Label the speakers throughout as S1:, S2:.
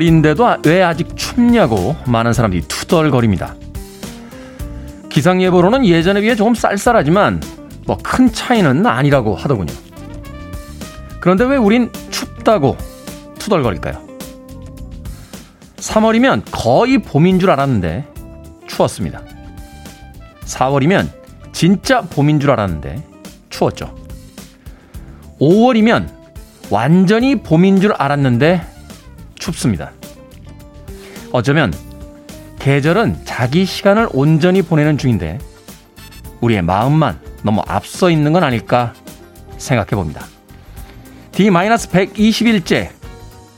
S1: 5월인데도 왜 아직 춥냐고 많은 사람들이 투덜거립니다. 기상예보로는 예전에 비해 조금 쌀쌀하지만 뭐 큰 차이는 아니라고 하더군요. 그런데 왜 우린 춥다고 투덜거릴까요? 3월이면 거의 봄인 줄 알았는데 추웠습니다. 4월이면 진짜 봄인 줄 알았는데 추웠죠. 5월이면 완전히 봄인 줄 알았는데 춥습니다. 어쩌면 계절은 자기 시간을 온전히 보내는 중인데 우리의 마음만 너무 앞서 있는 건 아닐까 생각해 봅니다. D-121째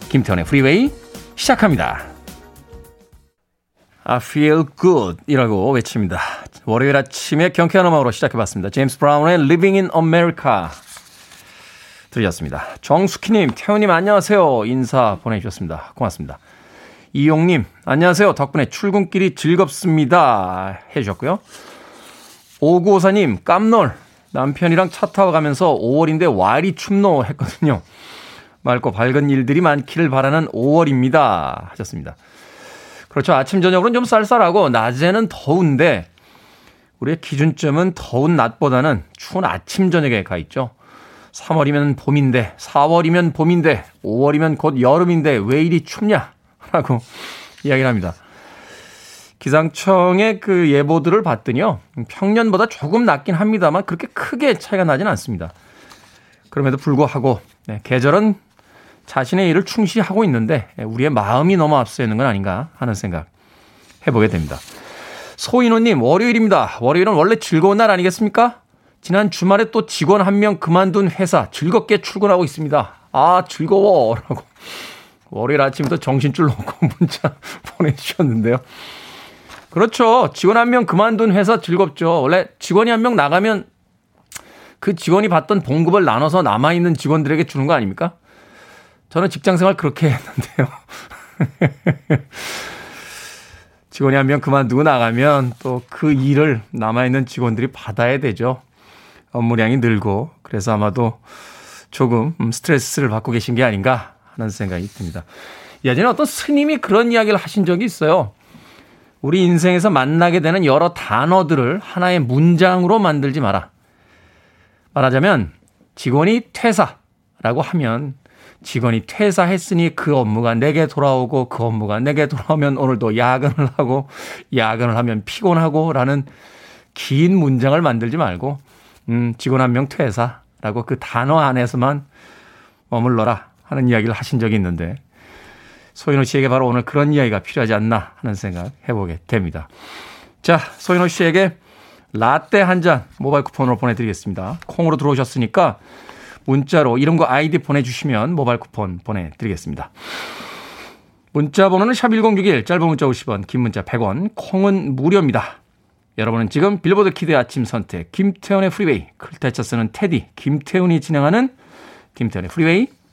S1: 김태훈의 프리웨이 시작합니다. I feel good 이라고 외칩니다. 월요일 아침에 경쾌한 음악으로 시작해봤습니다. 제임스 브라운의 Living in America 들으셨습니다. 정숙희님, 태훈님 안녕하세요. 인사 보내주셨습니다. 고맙습니다. 이용님, 안녕하세요. 덕분에 출근길이 즐겁습니다. 해주셨고요. 오구오사님, 깜놀. 남편이랑 차 타고 가면서 5월인데 와이리 춥노 했거든요. 맑고 밝은 일들이 많기를 바라는 5월입니다. 하셨습니다. 그렇죠. 아침, 저녁으로는 좀 쌀쌀하고, 낮에는 더운데, 우리의 기준점은 더운 낮보다는 추운 아침, 저녁에 가 있죠. 3월이면 봄인데, 4월이면 봄인데, 5월이면 곧 여름인데, 왜 이리 춥냐? 라고 이야기를 합니다. 기상청의 그 예보들을 봤더니요. 평년보다 조금 낮긴 합니다만 그렇게 크게 차이가 나진 않습니다. 그럼에도 불구하고 네, 계절은 자신의 일을 충실히 하고 있는데 우리의 마음이 너무 앞서 있는 건 아닌가 하는 생각 해보게 됩니다. 소인호님 월요일입니다. 월요일은 원래 즐거운 날 아니겠습니까? 지난 주말에 또 직원 한 명 그만둔 회사 즐겁게 출근하고 있습니다. 아 즐거워 라고 월요일 아침부터 정신줄 놓고 문자 보내주셨는데요. 그렇죠. 직원 한 명 그만둔 회사 즐겁죠. 원래 직원이 한 명 나가면 그 직원이 받던 봉급을 나눠서 남아있는 직원들에게 주는 거 아닙니까? 저는 직장 생활 그렇게 했는데요. 직원이 한 명 그만두고 나가면 또 그 일을 남아있는 직원들이 받아야 되죠. 업무량이 늘고 그래서 아마도 조금 스트레스를 받고 계신 게 아닌가 하는 생각이 듭니다. 예전에 어떤 스님이 그런 이야기를 하신 적이 있어요. 우리 인생에서 만나게 되는 여러 단어들을 하나의 문장으로 만들지 마라. 말하자면 직원이 퇴사라고 하면 직원이 퇴사했으니 그 업무가 내게 돌아오고 그 업무가 내게 돌아오면 오늘도 야근을 하고 야근을 하면 피곤하고 라는 긴 문장을 만들지 말고 음, 직원 한 명 퇴사라고 그 단어 안에서만 머물러라 하는 이야기를 하신 적이 있는데 소인호 씨에게 바로 오늘 그런 이야기가 필요하지 않나 하는 생각 해보게 됩니다. 자, 소인호 씨에게 라떼 한 잔 모바일 쿠폰으로 보내드리겠습니다. 콩으로 들어오셨으니까 문자로 이름과 아이디 보내주시면 모바일 쿠폰 보내드리겠습니다. 문자 번호는 샵1061 짧은 문자 50원 긴 문자 100원 콩은 무료입니다. 여러분은 지금 빌보드 키드의 아침 선택 김태훈의 프리웨이 클테차 쓰는 테디 김태훈이 진행하는 김태훈의 프리웨이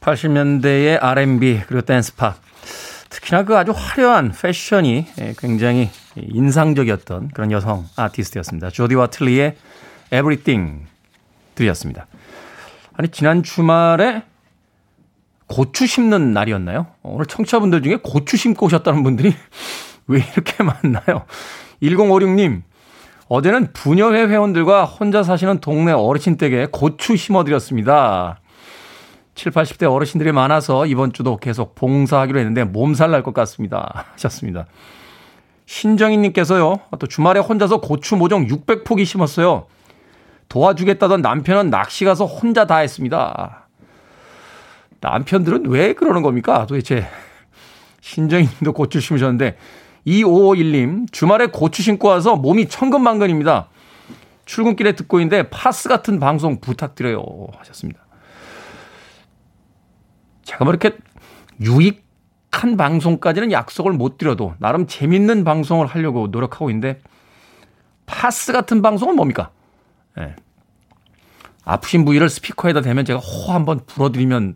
S1: 80년대의 R&B 그리고 댄스팝 특히나 그 아주 화려한 패션이 예, 굉장히 인상적이었던 그런 여성 아티스트였습니다. 조디 와틀리의 Everything 들이었습니다. 아니 지난 주말에 고추 심는 날이었나요? 오늘 청취자분들 중에 고추 심고 오셨다는 분들이 왜 이렇게 많나요? 1056님 어제는 부녀회 회원들과 혼자 사시는 동네 어르신 댁에 고추 심어드렸습니다. 7, 80대 어르신들이 많아서 이번 주도 계속 봉사하기로 했는데 몸살 날 것 같습니다. 하셨습니다. 신정희님께서요, 또 주말에 혼자서 고추 모종 600포기 심었어요. 도와주겠다던 남편은 낚시 가서 혼자 다 했습니다. 남편들은 왜 그러는 겁니까? 도대체 신정희 님도 고추 심으셨는데 2551님 주말에 고추 심고 와서 몸이 천근만근입니다. 출근길에 듣고 있는데 파스 같은 방송 부탁드려요 하셨습니다. 제가 뭐 이렇게 유익한 방송까지는 약속을 못 드려도 나름 재밌는 방송을 하려고 노력하고 있는데 파스 같은 방송은 뭡니까? 네. 아프신 부위를 스피커에다 대면 제가 호 한번 불어드리면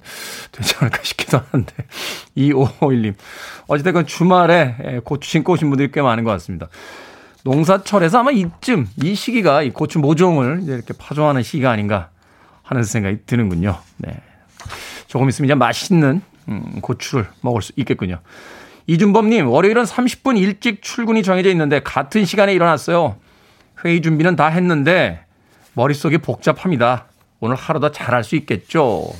S1: 되지 않을까 싶기도 하는데 2551님 어찌됐건 주말에 고추 신고 오신 분들이 꽤 많은 것 같습니다. 농사철에서 아마 이쯤 이 시기가 이 고추 모종을 이렇게 파종하는 시기가 아닌가 하는 생각이 드는군요. 네. 조금 있으면 이제 맛있는 음, 고추를 먹을 수 있겠군요. 이준범님, 월요일은 30분 일찍 출근이 정해져 있는데 같은 시간에 일어났어요. 회의 준비는 다 했는데 머릿속이 복잡합니다. 오늘 하루 더 잘할 수 있겠죠.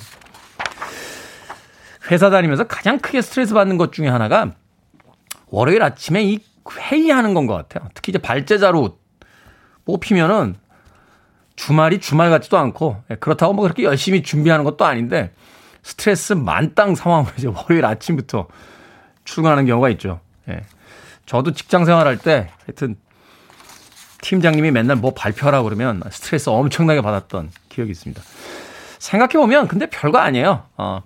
S1: 회사 다니면서 가장 크게 스트레스 받는 것 중에 하나가 월요일 아침에 이 회의하는 건 것 같아요. 특히 이제 발제자로 뽑히면은 주말이 주말 같지도 않고 예, 그렇다고 뭐 그렇게 열심히 준비하는 것도 아닌데 스트레스 만땅 상황으로 이제 월요일 아침부터 출근하는 경우가 있죠. 예. 저도 직장 생활할 때 하여튼 팀장님이 맨날 뭐 발표하라 그러면 스트레스 엄청나게 받았던 기억이 있습니다. 생각해보면 근데 별거 아니에요. 어,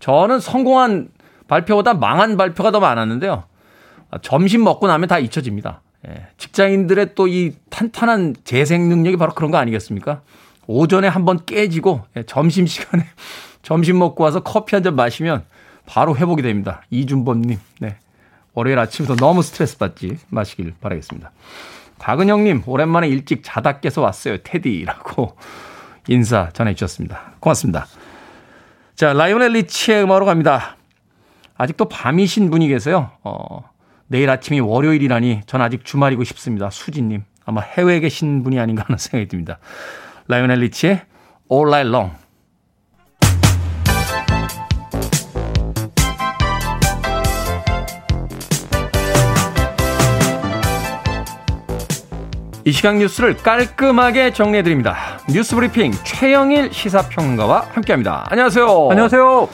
S1: 저는 성공한 발표보다 망한 발표가 더 많았는데요. 점심 먹고 나면 다 잊혀집니다. 예, 직장인들의 또 이 탄탄한 재생 능력이 바로 그런 거 아니겠습니까? 오전에 한번 깨지고 예, 점심 시간에 점심 먹고 와서 커피 한 잔 마시면 바로 회복이 됩니다. 이준범님, 네. 월요일 아침부터 너무 스트레스 받지 마시길 바라겠습니다. 박은영님, 오랜만에 일찍 자다 깨서 왔어요. 테디라고 인사 전해주셨습니다. 고맙습니다. 자, 라이오넬 리치의 음악으로 갑니다. 아직도 밤이신 분이 계세요. 어, 내일 아침이 월요일이라니 전 아직 주말이고 싶습니다. 수진님. 아마 해외에 계신 분이 아닌가 하는 생각이 듭니다. 라이오넬 리치의 All Night Long. 이 시간 뉴스를 깔끔하게 정리해드립니다. 뉴스 브리핑 최영일 시사평론가와 함께합니다. 안녕하세요.
S2: 안녕하세요.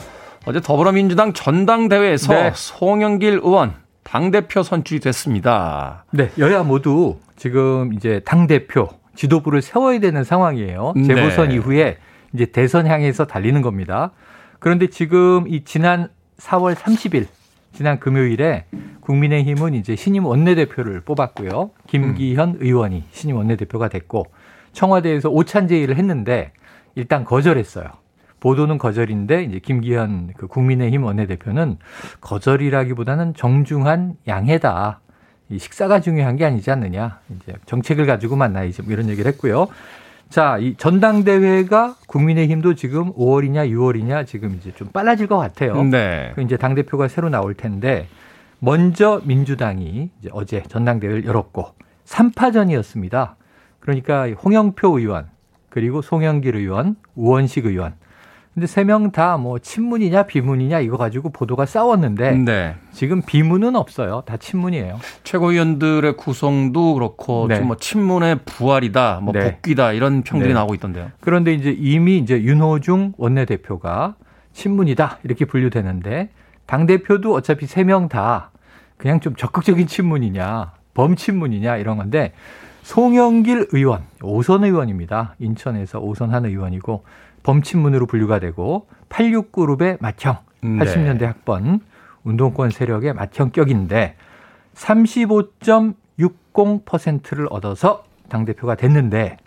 S1: 어제 더불어민주당 전당대회에서 네. 송영길 의원 당대표 선출이 됐습니다.
S2: 네, 여야 모두 지금 이제 당대표 지도부를 세워야 되는 상황이에요. 네. 재보선 네. 이후에 이제 대선 향해서 달리는 겁니다. 그런데 지금 이 지난 4월 30일 지난 금요일에 국민의힘은 이제 신임 원내대표를 뽑았고요. 김기현 음. 의원이 신임 원내대표가 됐고 청와대에서 오찬 제의를 했는데 일단 거절했어요. 보도는 거절인데 이제 김기현 그 국민의힘 원내대표는 거절이라기보다는 정중한 양해다. 이 식사가 중요한 게 아니지 않느냐. 이제 정책을 가지고 만나야지 뭐 이런 얘기를 했고요. 자, 이 전당대회가 국민의힘도 지금 5월이냐 6월이냐 지금 이제 좀 빨라질 것 같아요. 네. 이제 당 대표가 새로 나올 텐데 먼저 민주당이 이제 어제 전당대회를 열었고 3파전이었습니다. 그러니까 홍영표 의원, 그리고 송영길 의원, 우원식 의원, 근데 세 명 다 뭐 친문이냐 비문이냐 이거 가지고 보도가 싸웠는데 네. 지금 비문은 없어요. 다 친문이에요.
S1: 최고위원들의 구성도 그렇고 네. 좀뭐 친문의 부활이다, 뭐 네. 복귀다 이런 평들이 네. 나오고 있던데요.
S2: 그런데 이제 이미 이제 윤호중 원내대표가 친문이다 이렇게 분류되는데 당 대표도 어차피 세 명 다 그냥 좀 적극적인 친문이냐 범친문이냐 이런 건데 송영길 의원 오선 의원입니다. 인천에서 오선 한 의원이고 범친문으로 분류가 되고 86그룹의 맏형 네. 80년대 학번 운동권 세력의 맏형격인데 35.60%를 얻어서 당대표가 됐는데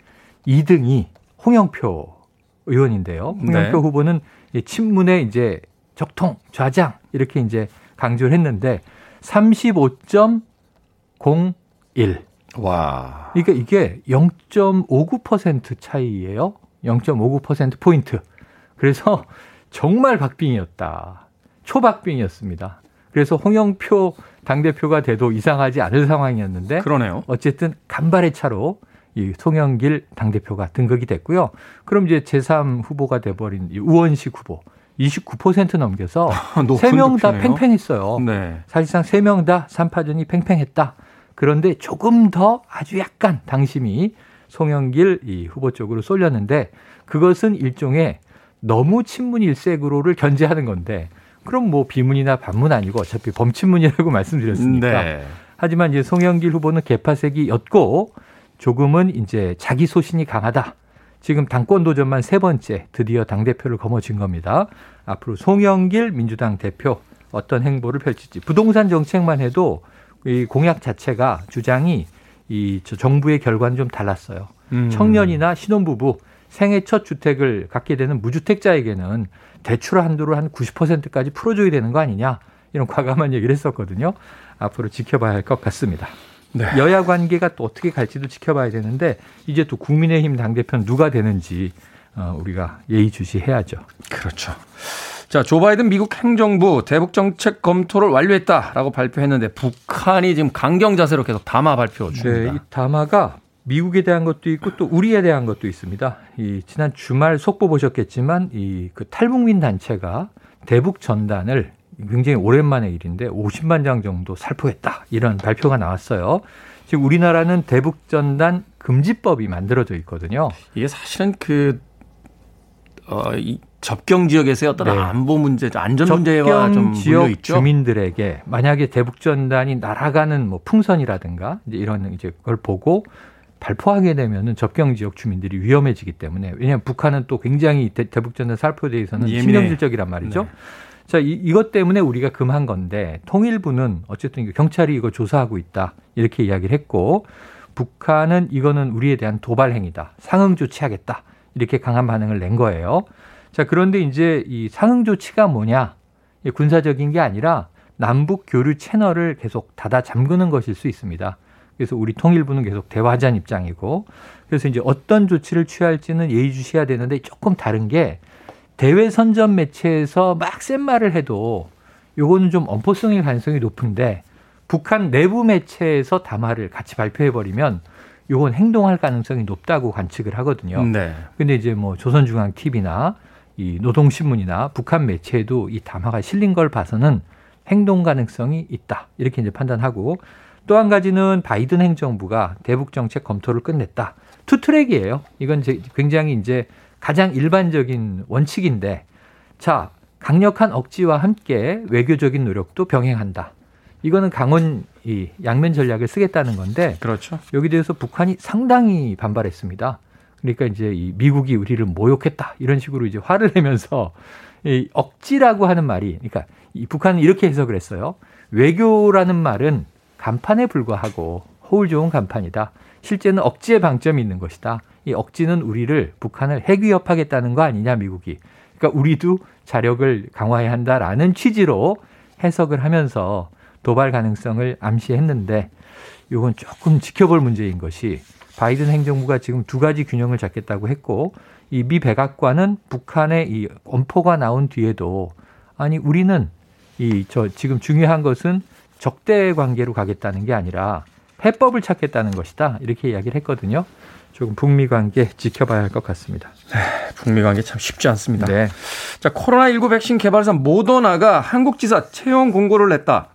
S2: 2등이 홍영표 의원인데요. 홍영표 네. 후보는 친문의 이제 적통, 좌장 이렇게 이제 강조를 했는데 35.01. 와. 그러니까 이게 0.59% 차이예요. 0.59%포인트. 그래서 정말 박빙이었다. 초박빙이었습니다. 그래서 홍영표 당대표가 돼도 이상하지 않을 상황이었는데.
S1: 그러네요.
S2: 어쨌든 간발의 차로 이 송영길 당대표가 등극이 됐고요. 그럼 이제 제3 후보가 돼버린 우원식 후보. 29% 넘겨서 세 명 다 팽팽했어요. 네. 사실상 세 명 다 3파전이 팽팽했다. 그런데 조금 더 아주 약간 당심이 송영길 이 후보 쪽으로 쏠렸는데 그것은 일종의 너무 친문 일색으로를 견제하는 건데 그럼 뭐 비문이나 반문 아니고 어차피 범친문이라고 말씀드렸으니까. 네. 하지만 이제 송영길 후보는 개파색이였고 조금은 이제 자기 소신이 강하다. 지금 당권 도전만 세 번째 드디어 당 대표를 거머쥔 겁니다. 앞으로 송영길 민주당 대표 어떤 행보를 펼칠지 부동산 정책만 해도 이 공약 자체가 주장이 이 정부의 결과는 좀 달랐어요. 음. 청년이나 신혼부부 생애 첫 주택을 갖게 되는 무주택자에게는 대출 한도를 한 90%까지 풀어줘야 되는 거 아니냐 이런 과감한 얘기를 했었거든요. 앞으로 지켜봐야 할 것 같습니다. 네. 여야 관계가 또 어떻게 갈지도 지켜봐야 되는데 이제 또 국민의힘 당 대표는 누가 되는지 어, 우리가 예의주시해야죠.
S1: 그렇죠. 자, 조 바이든 미국 행정부 대북 정책 검토를 완료했다라고 발표했는데 북한이 지금 강경 자세로 계속 담화 발표 중입니다.
S2: 네, 이 담화가 미국에 대한 것도 있고 또 우리에 대한 것도 있습니다. 이 지난 주말 속보 보셨겠지만 이 그 탈북민 단체가 대북 전단을 굉장히 오랜만의 일인데 50만 장 정도 살포했다 이런 발표가 나왔어요. 지금 우리나라는 대북 전단 금지법이 만들어져 있거든요.
S1: 이게 사실은 그 어, 이 접경 지역에서의 어떤 네. 안보 문제, 안전 문제와 좀 지역 있죠?
S2: 주민들에게 만약에 대북 전단이 날아가는 뭐 풍선이라든가 이제 이런 이제 그걸 보고 발포하게 되면은 접경 지역 주민들이 위험해지기 때문에 왜냐하면 북한은 또 굉장히 대, 북 전단 살포에 대해서는 신경질적이란 말이죠. 네. 자, 이, 이것 때문에 우리가 금한 건데 통일부는 어쨌든 경찰이 이거 조사하고 있다 이렇게 이야기를 했고 북한은 이거는 우리에 대한 도발 행위다 상응 조치하겠다 이렇게 강한 반응을 낸 거예요. 자, 그런데 이제 이 상응 조치가 뭐냐? 군사적인 게 아니라 남북 교류 채널을 계속 닫아 잠그는 것일 수 있습니다. 그래서 우리 통일부는 계속 대화하자는 입장이고 그래서 이제 어떤 조치를 취할지는 예의주시해야 되는데 조금 다른 게 대외 선전 매체에서 막 센 말을 해도 요거는 좀 엄포성의 가능성이 높은데 북한 내부 매체에서 담화를 같이 발표해 버리면 요건 행동할 가능성이 높다고 관측을 하거든요. 네. 근데 이제 뭐 조선중앙 TV나 이 노동신문이나 북한 매체에도 이 담화가 실린 걸 봐서는 행동 가능성이 있다. 이렇게 이제 판단하고 또 한 가지는 바이든 행정부가 대북 정책 검토를 끝냈다. two track이에요. 이건 굉장히 이제 가장 일반적인 원칙인데 자, 강력한 억지와 함께 외교적인 노력도 병행한다. 이거는 강온 이 양면 전략을 쓰겠다는 건데
S1: 그렇죠.
S2: 여기 대해서 북한이 상당히 반발했습니다. 그러니까 이제 이 미국이 우리를 모욕했다 이런 식으로 이제 화를 내면서 이 억지라고 하는 말이 그러니까 이 북한은 이렇게 해석을 했어요. 외교라는 말은 간판에 불과하고 호울 좋은 간판이다. 실제는 억지의 방점이 있는 것이다. 이 억지는 우리를 북한을 핵 위협하겠다는 거 아니냐 미국이. 그러니까 우리도 자력을 강화해야 한다라는 취지로 해석을 하면서 도발 가능성을 암시했는데 이건 조금 지켜볼 문제인 것이 바이든 행정부가 지금 두 가지 균형을 잡겠다고 했고 이 미 백악관은 북한의 이 엄포가 나온 뒤에도 아니 우리는 이 저 지금 중요한 것은 적대 관계로 가겠다는 게 아니라 해법을 찾겠다는 것이다 이렇게 이야기를 했거든요. 조금 북미 관계 지켜봐야 할 것 같습니다.
S1: 네, 북미 관계 참 쉽지 않습니다. 네. 자, 코로나19 백신 개발사 모더나가 한국 지사 채용 공고를 냈다.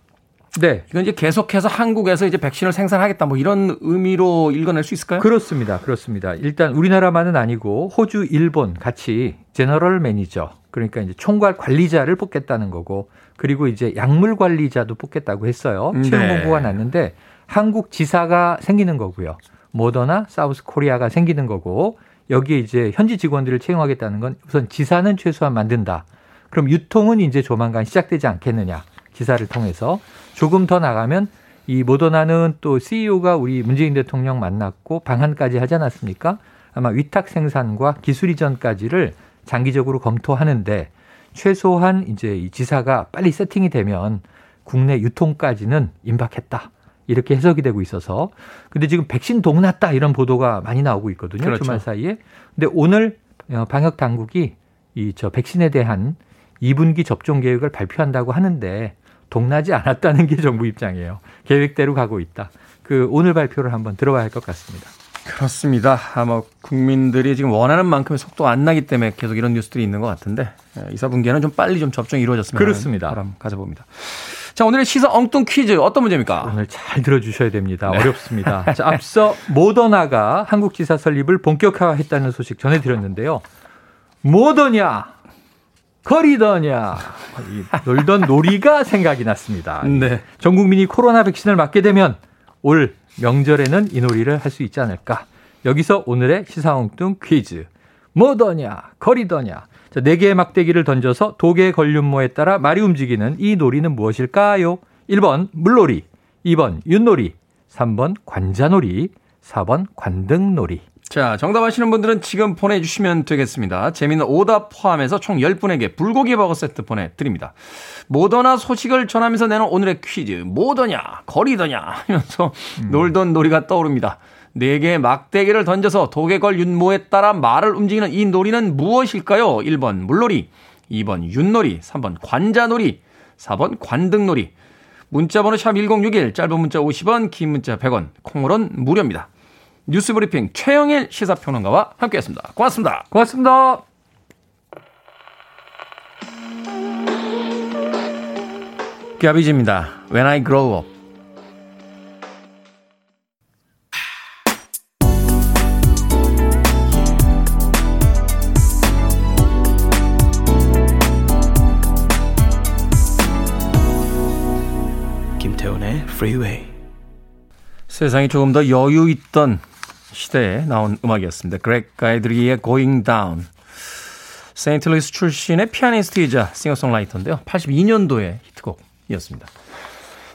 S1: 네. 이건 이제 계속해서 한국에서 이제 백신을 생산하겠다 뭐 이런 의미로 읽어낼 수 있을까요?
S2: 그렇습니다. 그렇습니다. 일단 우리나라만은 아니고 호주, 일본 같이 제너럴 매니저 그러니까 이제 총괄 관리자를 뽑겠다는 거고 그리고 이제 약물 관리자도 뽑겠다고 했어요. 네. 채용 공고가 났는데 한국 지사가 생기는 거고요. 모더나 사우스 코리아가 생기는 거고 여기에 이제 현지 직원들을 채용하겠다는 건 우선 지사는 최소한 만든다. 그럼 유통은 이제 조만간 시작되지 않겠느냐. 기사를 통해서 조금 더 나가면 이 모더나는 또 CEO가 우리 문재인 대통령 만났고 방한까지 하지 않았습니까? 아마 위탁 생산과 기술 이전까지를 장기적으로 검토하는데 최소한 이제 이 지사가 빨리 세팅이 되면 국내 유통까지는 임박했다. 이렇게 해석이 되고 있어서 근데 지금 백신 동났다 이런 보도가 많이 나오고 있거든요. 그렇죠. 주말 사이에. 근데 오늘 어, 방역 당국이 이 저 백신에 대한 2분기 접종 계획을 발표한다고 하는데 동나지 않았다는 게 정부 입장이에요. 계획대로 가고 있다. 그 오늘 발표를 한번 들어봐야 할 것 같습니다.
S1: 그렇습니다. 아마 국민들이 지금 원하는 만큼의 속도 안 나기 때문에 계속 이런 뉴스들이 있는 것 같은데 예, 이사분기에는 좀 빨리 좀 접종이 이루어졌으면
S2: 그렇습니다.
S1: 바람 가져봅니다. 자 오늘의 시사 엉뚱 퀴즈 어떤 문제입니까?
S2: 오늘 잘 들어주셔야 됩니다. 네. 어렵습니다. 자, 앞서 모더나가 한국 지사 설립을 본격화했다는 소식 전해드렸는데요. 뭐더냐? 거리더냐? 놀던 놀이가 생각이 났습니다.
S1: 네.
S2: 전 국민이 코로나 백신을 맞게 되면 올 명절에는 이 놀이를 할 수 있지 않을까? 여기서 오늘의 시사홍뚱 퀴즈. 뭐더냐? 거리더냐? 자, 네 개의 막대기를 던져서 독의 걸륜모에 따라 말이 움직이는 이 놀이는 무엇일까요? 1번 물놀이, 2번 윷놀이, 3번 관자놀이, 4번 관등놀이.
S1: 자, 정답 아시는 분들은 지금 보내주시면 되겠습니다. 재미있는 오답 포함해서 총 10분에게 불고기 버거 세트 보내드립니다. 모더나 소식을 전하면서 내는 오늘의 퀴즈. 뭐더냐, 거리더냐 하면서 음. 놀던 놀이가 떠오릅니다. 4개의 막대기를 던져서 독에 걸 윤모에 따라 말을 움직이는 이 놀이는 무엇일까요? 1번 물놀이, 2번 윷놀이, 3번 관자놀이, 4번 관등놀이. 문자번호 샵 1061, 짧은 문자 50원, 긴 문자 100원, 콩으로는 무료입니다. 뉴스 브리핑 최영일 시사평론가와 함께했습니다. 고맙습니다.
S2: 고맙습니다.
S1: 갸비지입니다. When I Grow Up. 김태훈의 Freeway. 세상이 조금 더 여유 있던 시대에 나온 음악이었습니다. 그렉 가이드리의 Going Down. 세인트루이스 출신의 피아니스트이자 싱어송라이터인데요. 82년도의 히트곡이었습니다.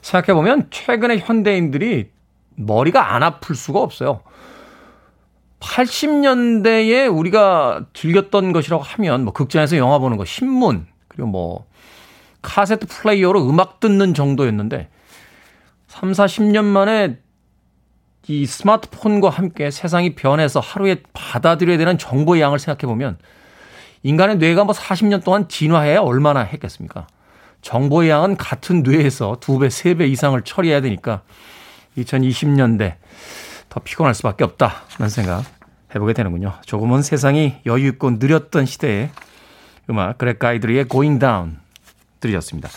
S1: 생각해보면 최근의 현대인들이 머리가 안 아플 수가 없어요. 80년대에 우리가 즐겼던 것이라고 하면 뭐 극장에서 영화 보는 거, 신문, 그리고 뭐 카세트 플레이어로 음악 듣는 정도였는데 3, 40년 만에 이 스마트폰과 함께 세상이 변해서 하루에 받아들여야 되는 정보의 양을 생각해 보면 인간의 뇌가 뭐 40년 동안 진화해야 얼마나 했겠습니까? 정보의 양은 같은 뇌에서 두 배, 세 배 이상을 처리해야 되니까 2020년대 더 피곤할 수밖에 없다는 생각 해보게 되는군요. 조금은 세상이 여유 있고 느렸던 시대의 음악 그렉 가이드리의 Going Down 들으셨습니다.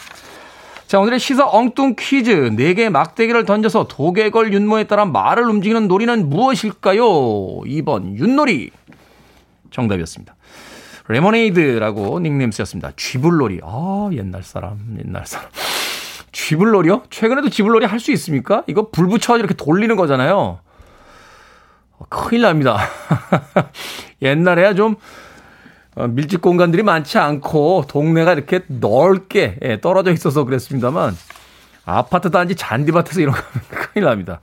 S1: 자, 오늘의 시사 엉뚱 퀴즈. 4개의 막대기를 던져서 독에 걸 윤모에 따라 말을 움직이는 놀이는 무엇일까요? 2번, 윷놀이. 정답이었습니다. 레모네이드라고 닉네임 쓰였습니다. 쥐불놀이. 아, 옛날 사람, 옛날 사람. 쥐불놀이요? 최근에도 쥐불놀이 할 수 있습니까? 이거 불 붙여가지고 이렇게 돌리는 거잖아요. 어, 큰일 납니다. 옛날에야 좀 어, 밀집 공간들이 많지 않고 동네가 이렇게 넓게 예, 떨어져 있어서 그랬습니다만 아파트 단지 잔디밭에서 이런 거 큰일 납니다.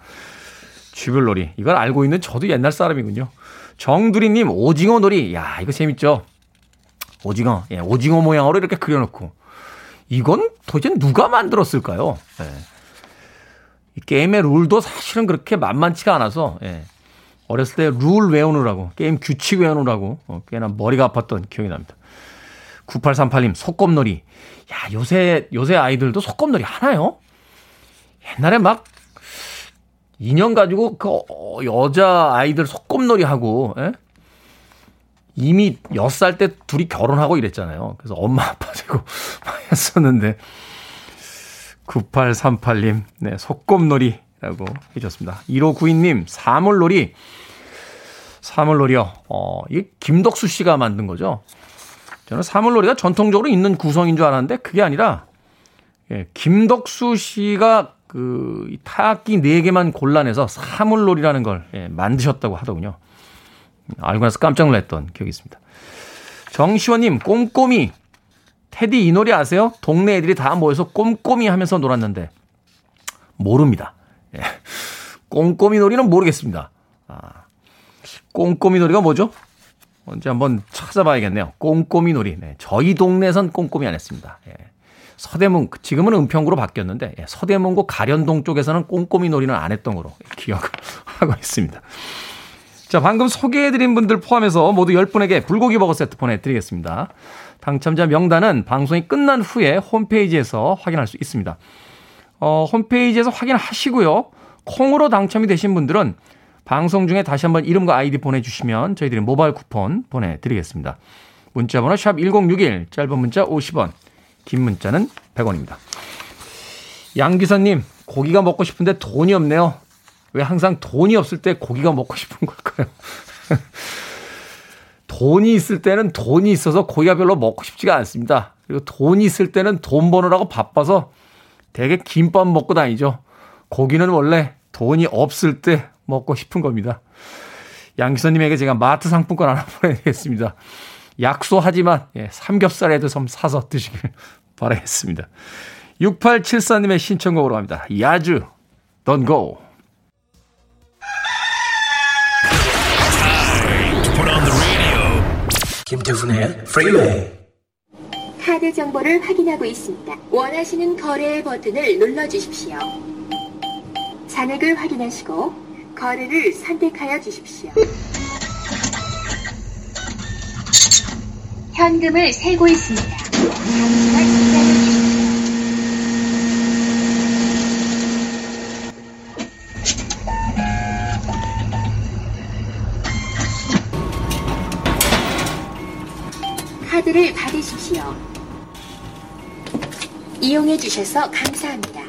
S1: 쥐불놀이. 이걸 알고 있는 저도 옛날 사람이군요. 정두리님 오징어 놀이. 야 이거 재밌죠. 오징어. 예, 오징어 모양으로 이렇게 그려놓고 이건 도대체 누가 만들었을까요? 예. 이 게임의 룰도 사실은 그렇게 만만치가 않아서 예. 어렸을 때 룰 외우느라고, 게임 규칙 외우느라고, 어, 꽤나 머리가 아팠던 기억이 납니다. 9838님, 속검놀이. 야, 요새, 요새 아이들도 속검놀이 하나요? 옛날에 막, 인형 가지고 그 어, 여자 아이들 속검놀이 하고, 에? 예? 이미 6살 때 둘이 결혼하고 이랬잖아요. 그래서 엄마 아빠 되고 했었는데, 9838님, 네, 속검놀이 라고 해줬습니다. 1592님, 사물놀이. 사물놀이요. 어, 이게 김덕수 씨가 만든 거죠. 저는 사물놀이가 전통적으로 있는 구성인 줄 알았는데 그게 아니라, 예, 김덕수 씨가 그 타악기 4개만 골라내서 사물놀이라는 걸 예, 만드셨다고 하더군요. 알고 나서 깜짝 놀랐던 기억이 있습니다. 정시원님, 꼼꼼히. 테디 이 노래 아세요? 동네 애들이 다 모여서 꼼꼼히 하면서 놀았는데, 모릅니다. 예. 꼼꼼히 놀이는 모르겠습니다. 아, 꼼꼼히 놀이가 뭐죠? 언제 한번 찾아봐야겠네요. 꼼꼼히 놀이. 네, 저희 동네에선 꼼꼼히 안 했습니다. 예. 서대문, 지금은 은평구로 바뀌었는데, 예, 서대문구 가련동 쪽에서는 꼼꼼히 놀이는 안 했던 거로 기억을 하고 있습니다. 자, 방금 소개해드린 분들 포함해서 모두 10분에게 불고기 버거 세트 보내드리겠습니다. 당첨자 명단은 방송이 끝난 후에 홈페이지에서 확인할 수 있습니다. 어, 홈페이지에서 확인하시고요. 콩으로 당첨이 되신 분들은 방송 중에 다시 한번 이름과 아이디 보내주시면 저희들이 모바일 쿠폰 보내드리겠습니다. 문자번호 샵 1061, 짧은 문자 50원, 긴 문자는 100원입니다. 양기사님, 고기가 먹고 싶은데 돈이 없네요. 왜 항상 돈이 없을 때 고기가 먹고 싶은 걸까요? 돈이 있을 때는 돈이 있어서 고기가 별로 먹고 싶지가 않습니다. 그리고 돈이 있을 때는 돈 버느라고 바빠서 되게 김밥 먹고 다니죠. 고기는 원래 돈이 없을 때 먹고 싶은 겁니다. 양기선님에게 제가 마트 상품권 하나 보내드리겠습니다. 약소하지만 예, 삼겹살에도 좀 사서 드시길 바라겠습니다. 6874님의 신청곡으로 갑니다. 야주, Don't Go.
S3: 김태훈의 프리웨이
S4: 정보를 확인하고 있습니다. 원하시는 거래의 버튼을 눌러주십시오. 잔액을 확인하시고 거래를 선택하여 주십시오. 현금을 세고 있습니다. 카드를 받으십시오. 이용해 주셔서 감사합니다.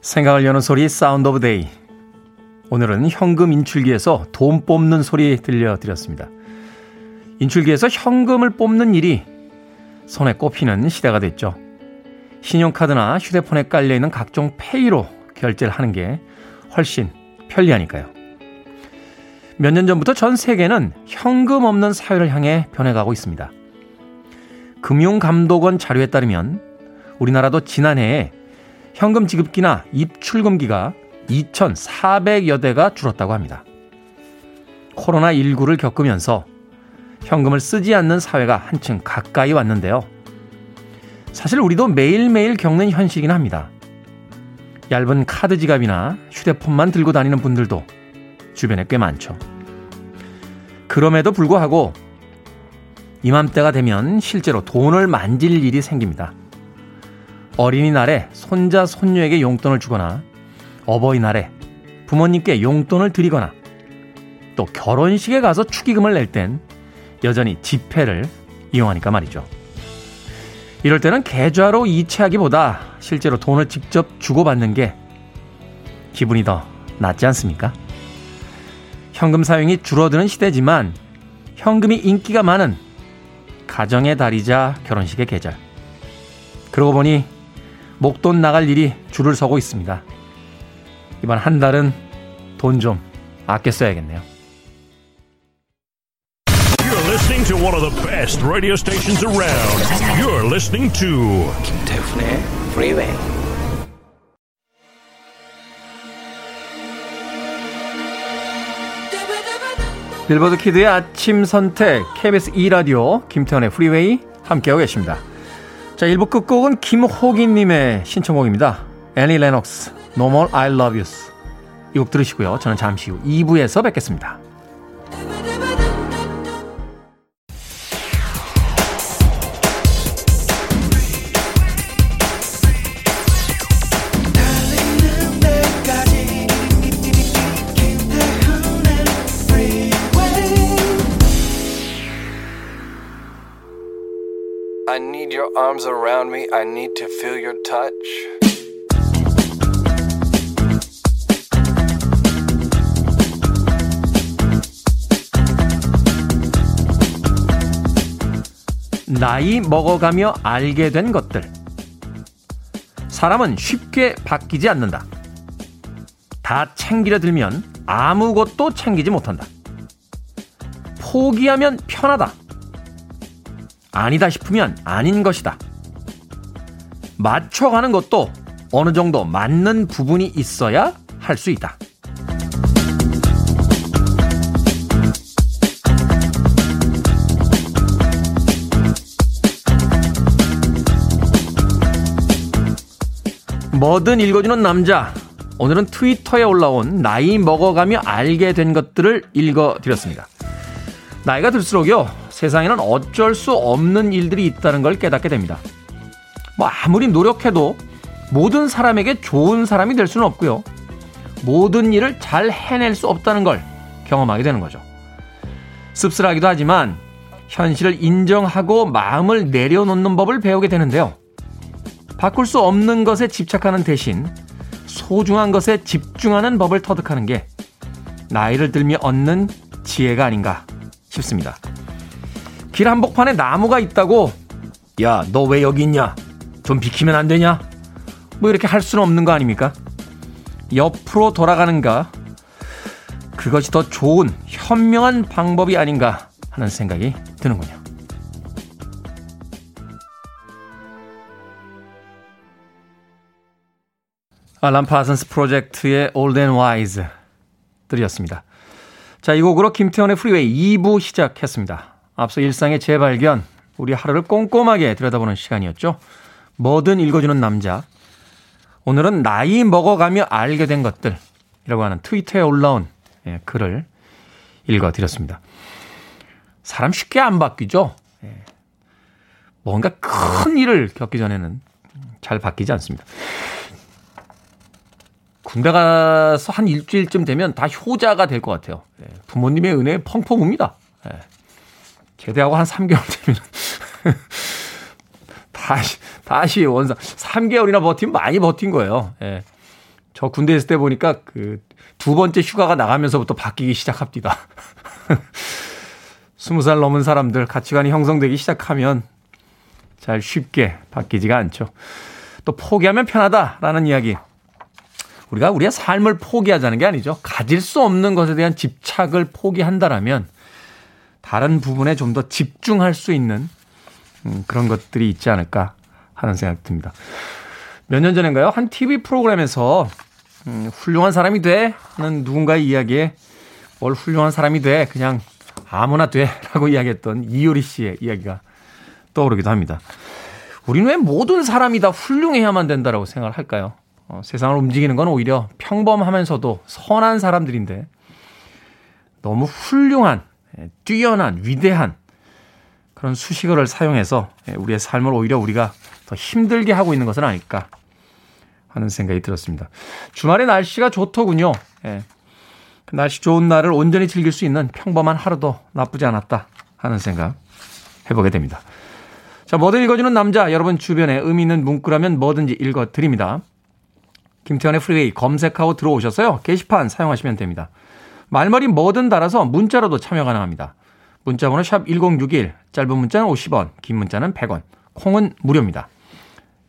S1: 생각을 여는 소리 Sound of Day. 오늘은 현금 인출기에서 돈 뽑는 소리 들려드렸습니다. 인출기에서 현금을 뽑는 일이 손에 꼽히는 시대가 됐죠. 신용카드나 휴대폰에 깔려있는 각종 페이로 결제를 하는 게 훨씬 편리하니까요. 몇 년 전부터 전 세계는 현금 없는 사회를 향해 변해가고 있습니다. 금융감독원 자료에 따르면 우리나라도 지난해에 현금 지급기나 입출금기가 2,400여 대가 줄었다고 합니다. 코로나19를 겪으면서 현금을 쓰지 않는 사회가 한층 가까이 왔는데요. 사실 우리도 매일매일 겪는 현실이긴 합니다. 얇은 카드 지갑이나 휴대폰만 들고 다니는 분들도 주변에 꽤 많죠. 그럼에도 불구하고 이맘때가 되면 실제로 돈을 만질 일이 생깁니다. 어린이날에 손자, 손녀에게 용돈을 주거나 어버이날에 부모님께 용돈을 드리거나 또 결혼식에 가서 축의금을 낼 땐 여전히 지폐를 이용하니까 말이죠. 이럴 때는 계좌로 이체하기보다 실제로 돈을 직접 주고받는 게 기분이 더 낫지 않습니까? 현금 사용이 줄어드는 시대지만 현금이 인기가 많은 가정의 달이자 결혼식의 계절. 그러고 보니 목돈 나갈 일이 줄을 서고 있습니다. 이번 한 달은 돈 좀 아껴 써야겠네요.
S5: You're listening to one of the best radio stations around. You're listening to
S3: 김태훈의 프
S1: 빌보드 키드의 아침 선택 KBS 2라디오 김태훈의 프리웨이 함께하고 계십니다. 자 1부 끝곡은 김호기 님의 신청곡입니다. 애니 레녹스 No More I Love You 이곡 들으시고요. 저는 잠시 후 2부에서 뵙겠습니다.
S6: Arms around me. I need to feel your touch.
S1: 나이 먹어가며 알게 된 것들. 사람은 쉽게 바뀌지 않는다. 다 챙기려 들면 아무것도 챙기지 못한다. 포기하면 편하다. 아니다 싶으면 아닌 것이다. 맞춰가는 것도 어느 정도 맞는 부분이 있어야 할 수 있다. 뭐든 읽어주는 남자. 오늘은 트위터에 올라온 나이 먹어가며 알게 된 것들을 읽어드렸습니다. 나이가 들수록요, 세상에는 어쩔 수 없는 일들이 있다는 걸 깨닫게 됩니다. 뭐, 아무리 노력해도 모든 사람에게 좋은 사람이 될 수는 없고요. 모든 일을 잘 해낼 수 없다는 걸 경험하게 되는 거죠. 씁쓸하기도 하지만 현실을 인정하고 마음을 내려놓는 법을 배우게 되는데요. 바꿀 수 없는 것에 집착하는 대신 소중한 것에 집중하는 법을 터득하는 게 나이를 들며 얻는 지혜가 아닌가 싶습니다. 길 한복판에 나무가 있다고 야, 너 왜 여기 있냐? 좀 비키면 안 되냐? 뭐 이렇게 할 수는 없는 거 아닙니까? 옆으로 돌아가는가? 그것이 더 좋은, 현명한 방법이 아닌가 하는 생각이 드는군요. 알란 파슨스 프로젝트의 Old and Wise 들으셨습니다. 자, 이 곡으로 김태훈의 프리웨이 2부 시작했습니다. 앞서 일상의 재발견, 우리 하루를 꼼꼼하게 들여다보는 시간이었죠. 뭐든 읽어주는 남자. 오늘은 나이 먹어가며 알게 된 것들이라고 하는 트위터에 올라온 예, 글을 읽어드렸습니다. 사람 쉽게 안 바뀌죠. 예. 뭔가 큰 일을 겪기 전에는 잘 바뀌지 않습니다. 군대 가서 한 일주일쯤 되면 다 효자가 될 것 같아요. 예. 부모님의 은혜에 펑펑 웁니다. 예. 제대하고 한 3개월 되면 다시 다시 원상 3개월이나 버티면 많이 버틴 거예요. 예. 저 군대 있을 때 보니까 그 두 번째 휴가가 나가면서부터 바뀌기 시작합니다. 20살 넘은 사람들 가치관이 형성되기 시작하면 잘 쉽게 바뀌지가 않죠. 또 포기하면 편하다라는 이야기. 우리가 우리의 삶을 포기하자는 게 아니죠. 가질 수 없는 것에 대한 집착을 포기한다라면 다른 부분에 좀 더 집중할 수 있는 음, 그런 것들이 있지 않을까 하는 생각이 듭니다. 몇 년 전인가요? 한 TV 프로그램에서 음, 훌륭한 사람이 돼 하는 누군가의 이야기에 뭘 훌륭한 사람이 돼 그냥 아무나 돼라고 이야기했던 이효리 씨의 이야기가 떠오르기도 합니다. 우리는 왜 모든 사람이 다 훌륭해야만 된다라고 생각을 할까요? 어, 세상을 움직이는 건 오히려 평범하면서도 선한 사람들인데 너무 훌륭한, 예, 뛰어난, 위대한 그런 수식어를 사용해서 예, 우리의 삶을 오히려 우리가 더 힘들게 하고 있는 것은 아닐까 하는 생각이 들었습니다. 주말에 날씨가 좋더군요. 예. 그 날씨 좋은 날을 온전히 즐길 수 있는 평범한 하루도 나쁘지 않았다 하는 생각 해보게 됩니다. 자, 뭐든 읽어주는 남자, 여러분 주변에 의미 있는 문구라면 뭐든지 읽어드립니다. 김태현의 프리웨이 검색하고 들어오셔서요. 게시판 사용하시면 됩니다. 말머리 뭐든 달아서 문자로도 참여 가능합니다. 문자번호 샵 1061, 짧은 문자는 50원, 긴 문자는 100원, 콩은 무료입니다.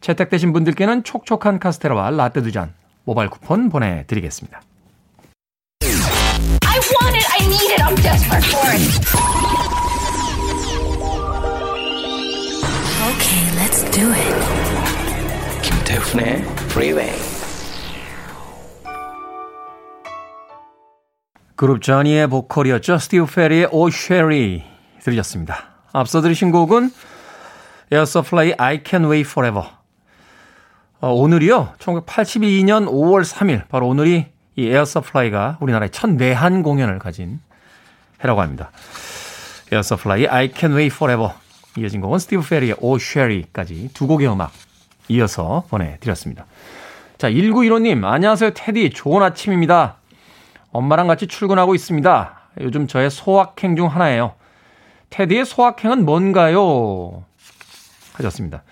S1: 채택되신 분들께는 촉촉한 카스테라와 라떼 두 잔 모바일 쿠폰 보내드리겠습니다.
S7: I want it. I need it. I'm desperate for it.
S3: Okay, let's do it.
S6: 김태훈의 Freeway.
S1: 그룹 저니의 보컬이었죠. 스티브 페리의 Oh Sherrie 들으셨습니다. 앞서 들으신 곡은 에어서플라이 I Can Wait Forever. 어, 오늘이요. 1982년 5월 3일 바로 오늘이 이 에어서플라이가 우리나라의 첫 내한 공연을 가진 해라고 합니다. 에어서플라이 I Can Wait Forever 이어진 곡은 스티브 페리의 Oh Sherrie까지 두 곡의 음악 이어서 보내드렸습니다. 자 1915님 안녕하세요 테디 좋은 아침입니다. 엄마랑 같이 출근하고 있습니다. 요즘 저의 소확행 중 하나예요. 테디의 소확행은 뭔가요? 하셨습니다.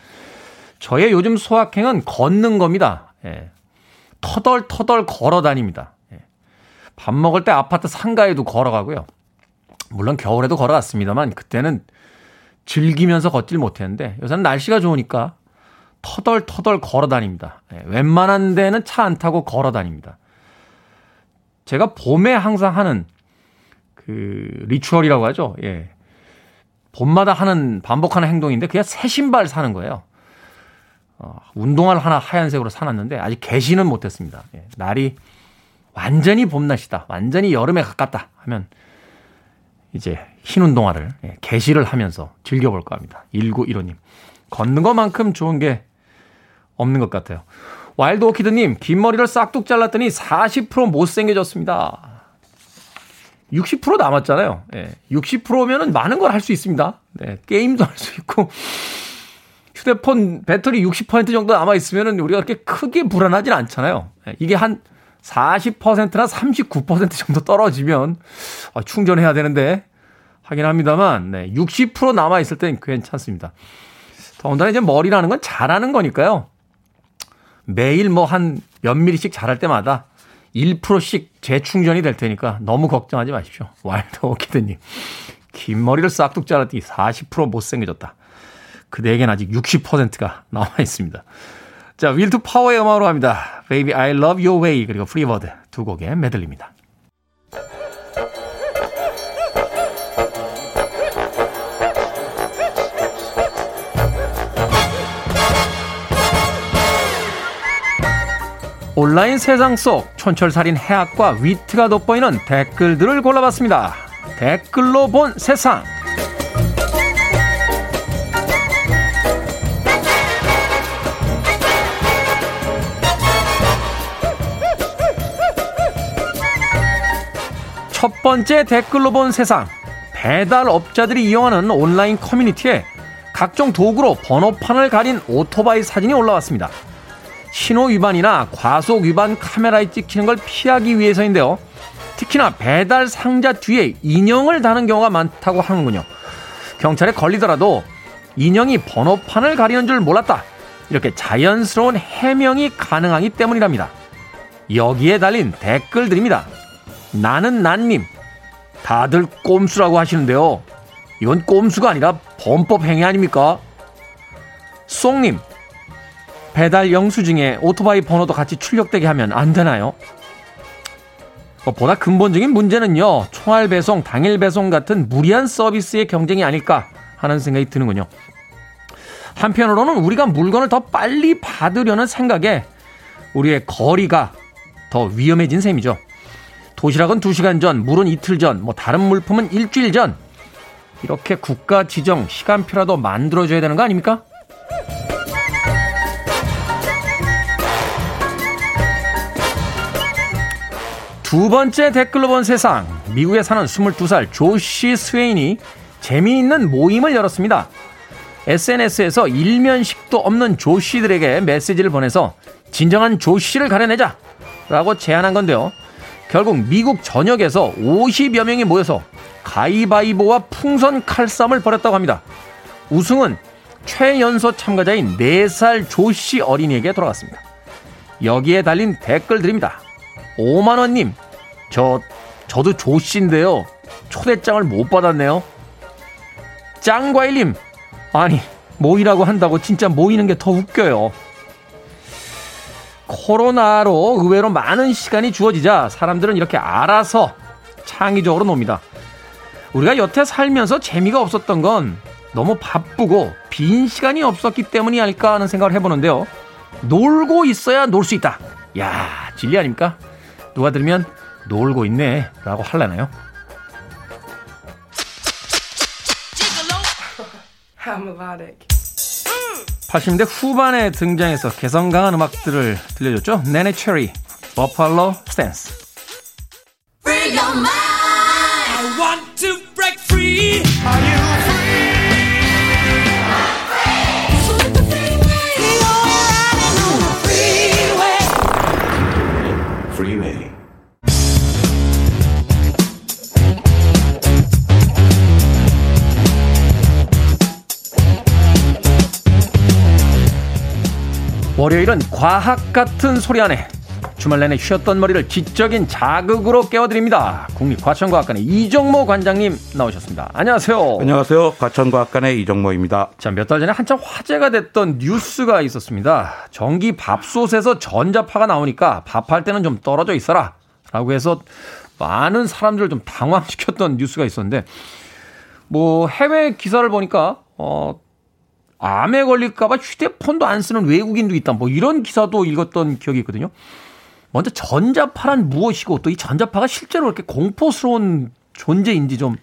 S1: 저의 요즘 소확행은 걷는 겁니다. 예. 터덜터덜 걸어 다닙니다. 예. 밥 먹을 때 아파트 상가에도 걸어가고요. 물론 겨울에도 걸어갔습니다만 그때는 즐기면서 걷질 못했는데 요새는 날씨가 좋으니까 터덜터덜 걸어 다닙니다. 예. 웬만한 데는 차 안 타고 걸어 다닙니다. 제가 봄에 항상 하는 그 리추얼이라고 하죠. 예. 봄마다 하는 반복하는 행동인데 그냥 새 신발 사는 거예요. 어, 운동화를 하나 하얀색으로 사놨는데 아직 개시는 못했습니다. 예. 날이 완전히 봄날씨다, 완전히 여름에 가깝다 하면 이제 흰 운동화를 예, 개시를 하면서 즐겨볼까 합니다. 1915님. 걷는 것만큼 좋은 게 없는 것 같아요. 와일드 오키드님, 긴 머리를 싹둑 잘랐더니 40% 못생겨졌습니다. 60% 남았잖아요. 예, 60%면은 많은 걸 할 수 있습니다. 네, 게임도 할 수 있고, 휴대폰 배터리 60% 정도 남아있으면 우리가 그렇게 크게 불안하진 않잖아요. 예, 이게 한 40%나 39% 정도 떨어지면 아, 충전해야 되는데 하긴 합니다만 네, 60% 남아있을 땐 괜찮습니다. 더군다나 이제 머리라는 건 자라는 거니까요. 매일 뭐 한 몇 미리씩 자랄 때마다 1%씩 재충전이 될 테니까 너무 걱정하지 마십시오. 와일드 오키드님. 긴 머리를 싹둑 잘랐더니 40% 못생겨졌다. 그대에겐 아직 60%가 남아 있습니다. 자, 윌 투 파워의 음악으로 합니다. Baby I Love Your Way 그리고 Free Bird 두 곡의 메들리입니다. 온라인 세상 속 촌철살인 해학과 위트가 돋보이는 댓글들을 골라봤습니다. 댓글로 본 세상. 첫 번째 댓글로 본 세상. 배달 업자들이 이용하는 온라인 커뮤니티에 각종 도구로 번호판을 가린 오토바이 사진이 올라왔습니다. 신호 위반이나 과속 위반 카메라에 찍히는 걸 피하기 위해서인데요. 특히나 배달 상자 뒤에 인형을 다는 경우가 많다고 하는군요. 경찰에 걸리더라도 인형이 번호판을 가리는 줄 몰랐다. 이렇게 자연스러운 해명이 가능하기 때문이랍니다. 여기에 달린 댓글들입니다. 나는 난님. 다들 꼼수라고 하시는데요. 이건 꼼수가 아니라 범법 행위 아닙니까? 쏭님. 배달 영수증에 오토바이 번호도 같이 출력되게 하면 안 되나요? 뭐 보다 근본적인 문제는요, 총알 배송, 당일 배송 같은 무리한 서비스의 경쟁이 아닐까 하는 생각이 드는군요. 한편으로는 우리가 물건을 더 빨리 받으려는 생각에 우리의 거리가 더 위험해진 셈이죠. 도시락은 2시간 전, 물은 이틀 전, 뭐 다른 물품은 일주일 전. 이렇게 국가 지정 시간표라도 만들어줘야 되는 거 아닙니까? 두 번째 댓글로 본 세상. 미국에 사는 22살 조시 스웨인이 재미있는 모임을 열었습니다. SNS에서 일면식도 없는 조씨들에게 메시지를 보내서 진정한 조씨를 가려내자! 라고 제안한 건데요. 결국 미국 전역에서 50여 명이 모여서 가위바위보와 풍선 칼싸움을 벌였다고 합니다. 우승은 최연소 참가자인 4살 조씨 어린이에게 돌아갔습니다. 여기에 달린 댓글들입니다. 5만원님, 저, 저도 조씨인데요. 초대장을 못 받았네요. 짱과일님, 아니, 모이라고 한다고 진짜 모이는 게 더 웃겨요. 코로나로 의외로 많은 시간이 주어지자 사람들은 이렇게 알아서 창의적으로 놉니다. 우리가 여태 살면서 재미가 없었던 건 너무 바쁘고 빈 시간이 없었기 때문이 아닐까 하는 생각을 해보는데요. 놀고 있어야 놀 수 있다. 야 진리 아닙니까? 누가 들으면 놀고 있네 라고 할라나요?
S8: I'm melodic.
S1: 80년대 후반에 등장해서 개성 강한 음악들을 들려줬죠. 네네 체리, 버팔로 스탠스.
S3: Free your mind.
S9: I want to break free. Are you
S1: 월요일은 과학 같은 소리 안에 주말 내내 쉬었던 머리를 지적인 자극으로 깨워드립니다. 국립과천과학관의 이정모 관장님 나오셨습니다. 안녕하세요.
S10: 안녕하세요. 과천과학관의 이정모입니다.
S1: 자, 몇 달 전에 한참 화제가 됐던 뉴스가 있었습니다. 전기 밥솥에서 전자파가 나오니까 밥할 때는 좀 떨어져 있어라. 라고 해서 많은 사람들을 좀 당황시켰던 뉴스가 있었는데, 뭐, 해외 기사를 보니까, 어, 암에 걸릴까봐 휴대폰도 안 쓰는 외국인도 있다. 뭐 이런 기사도 읽었던 기억이 있거든요. 먼저 전자파란 무엇이고 또 이 전자파가 실제로 이렇게 공포스러운 존재인지 좀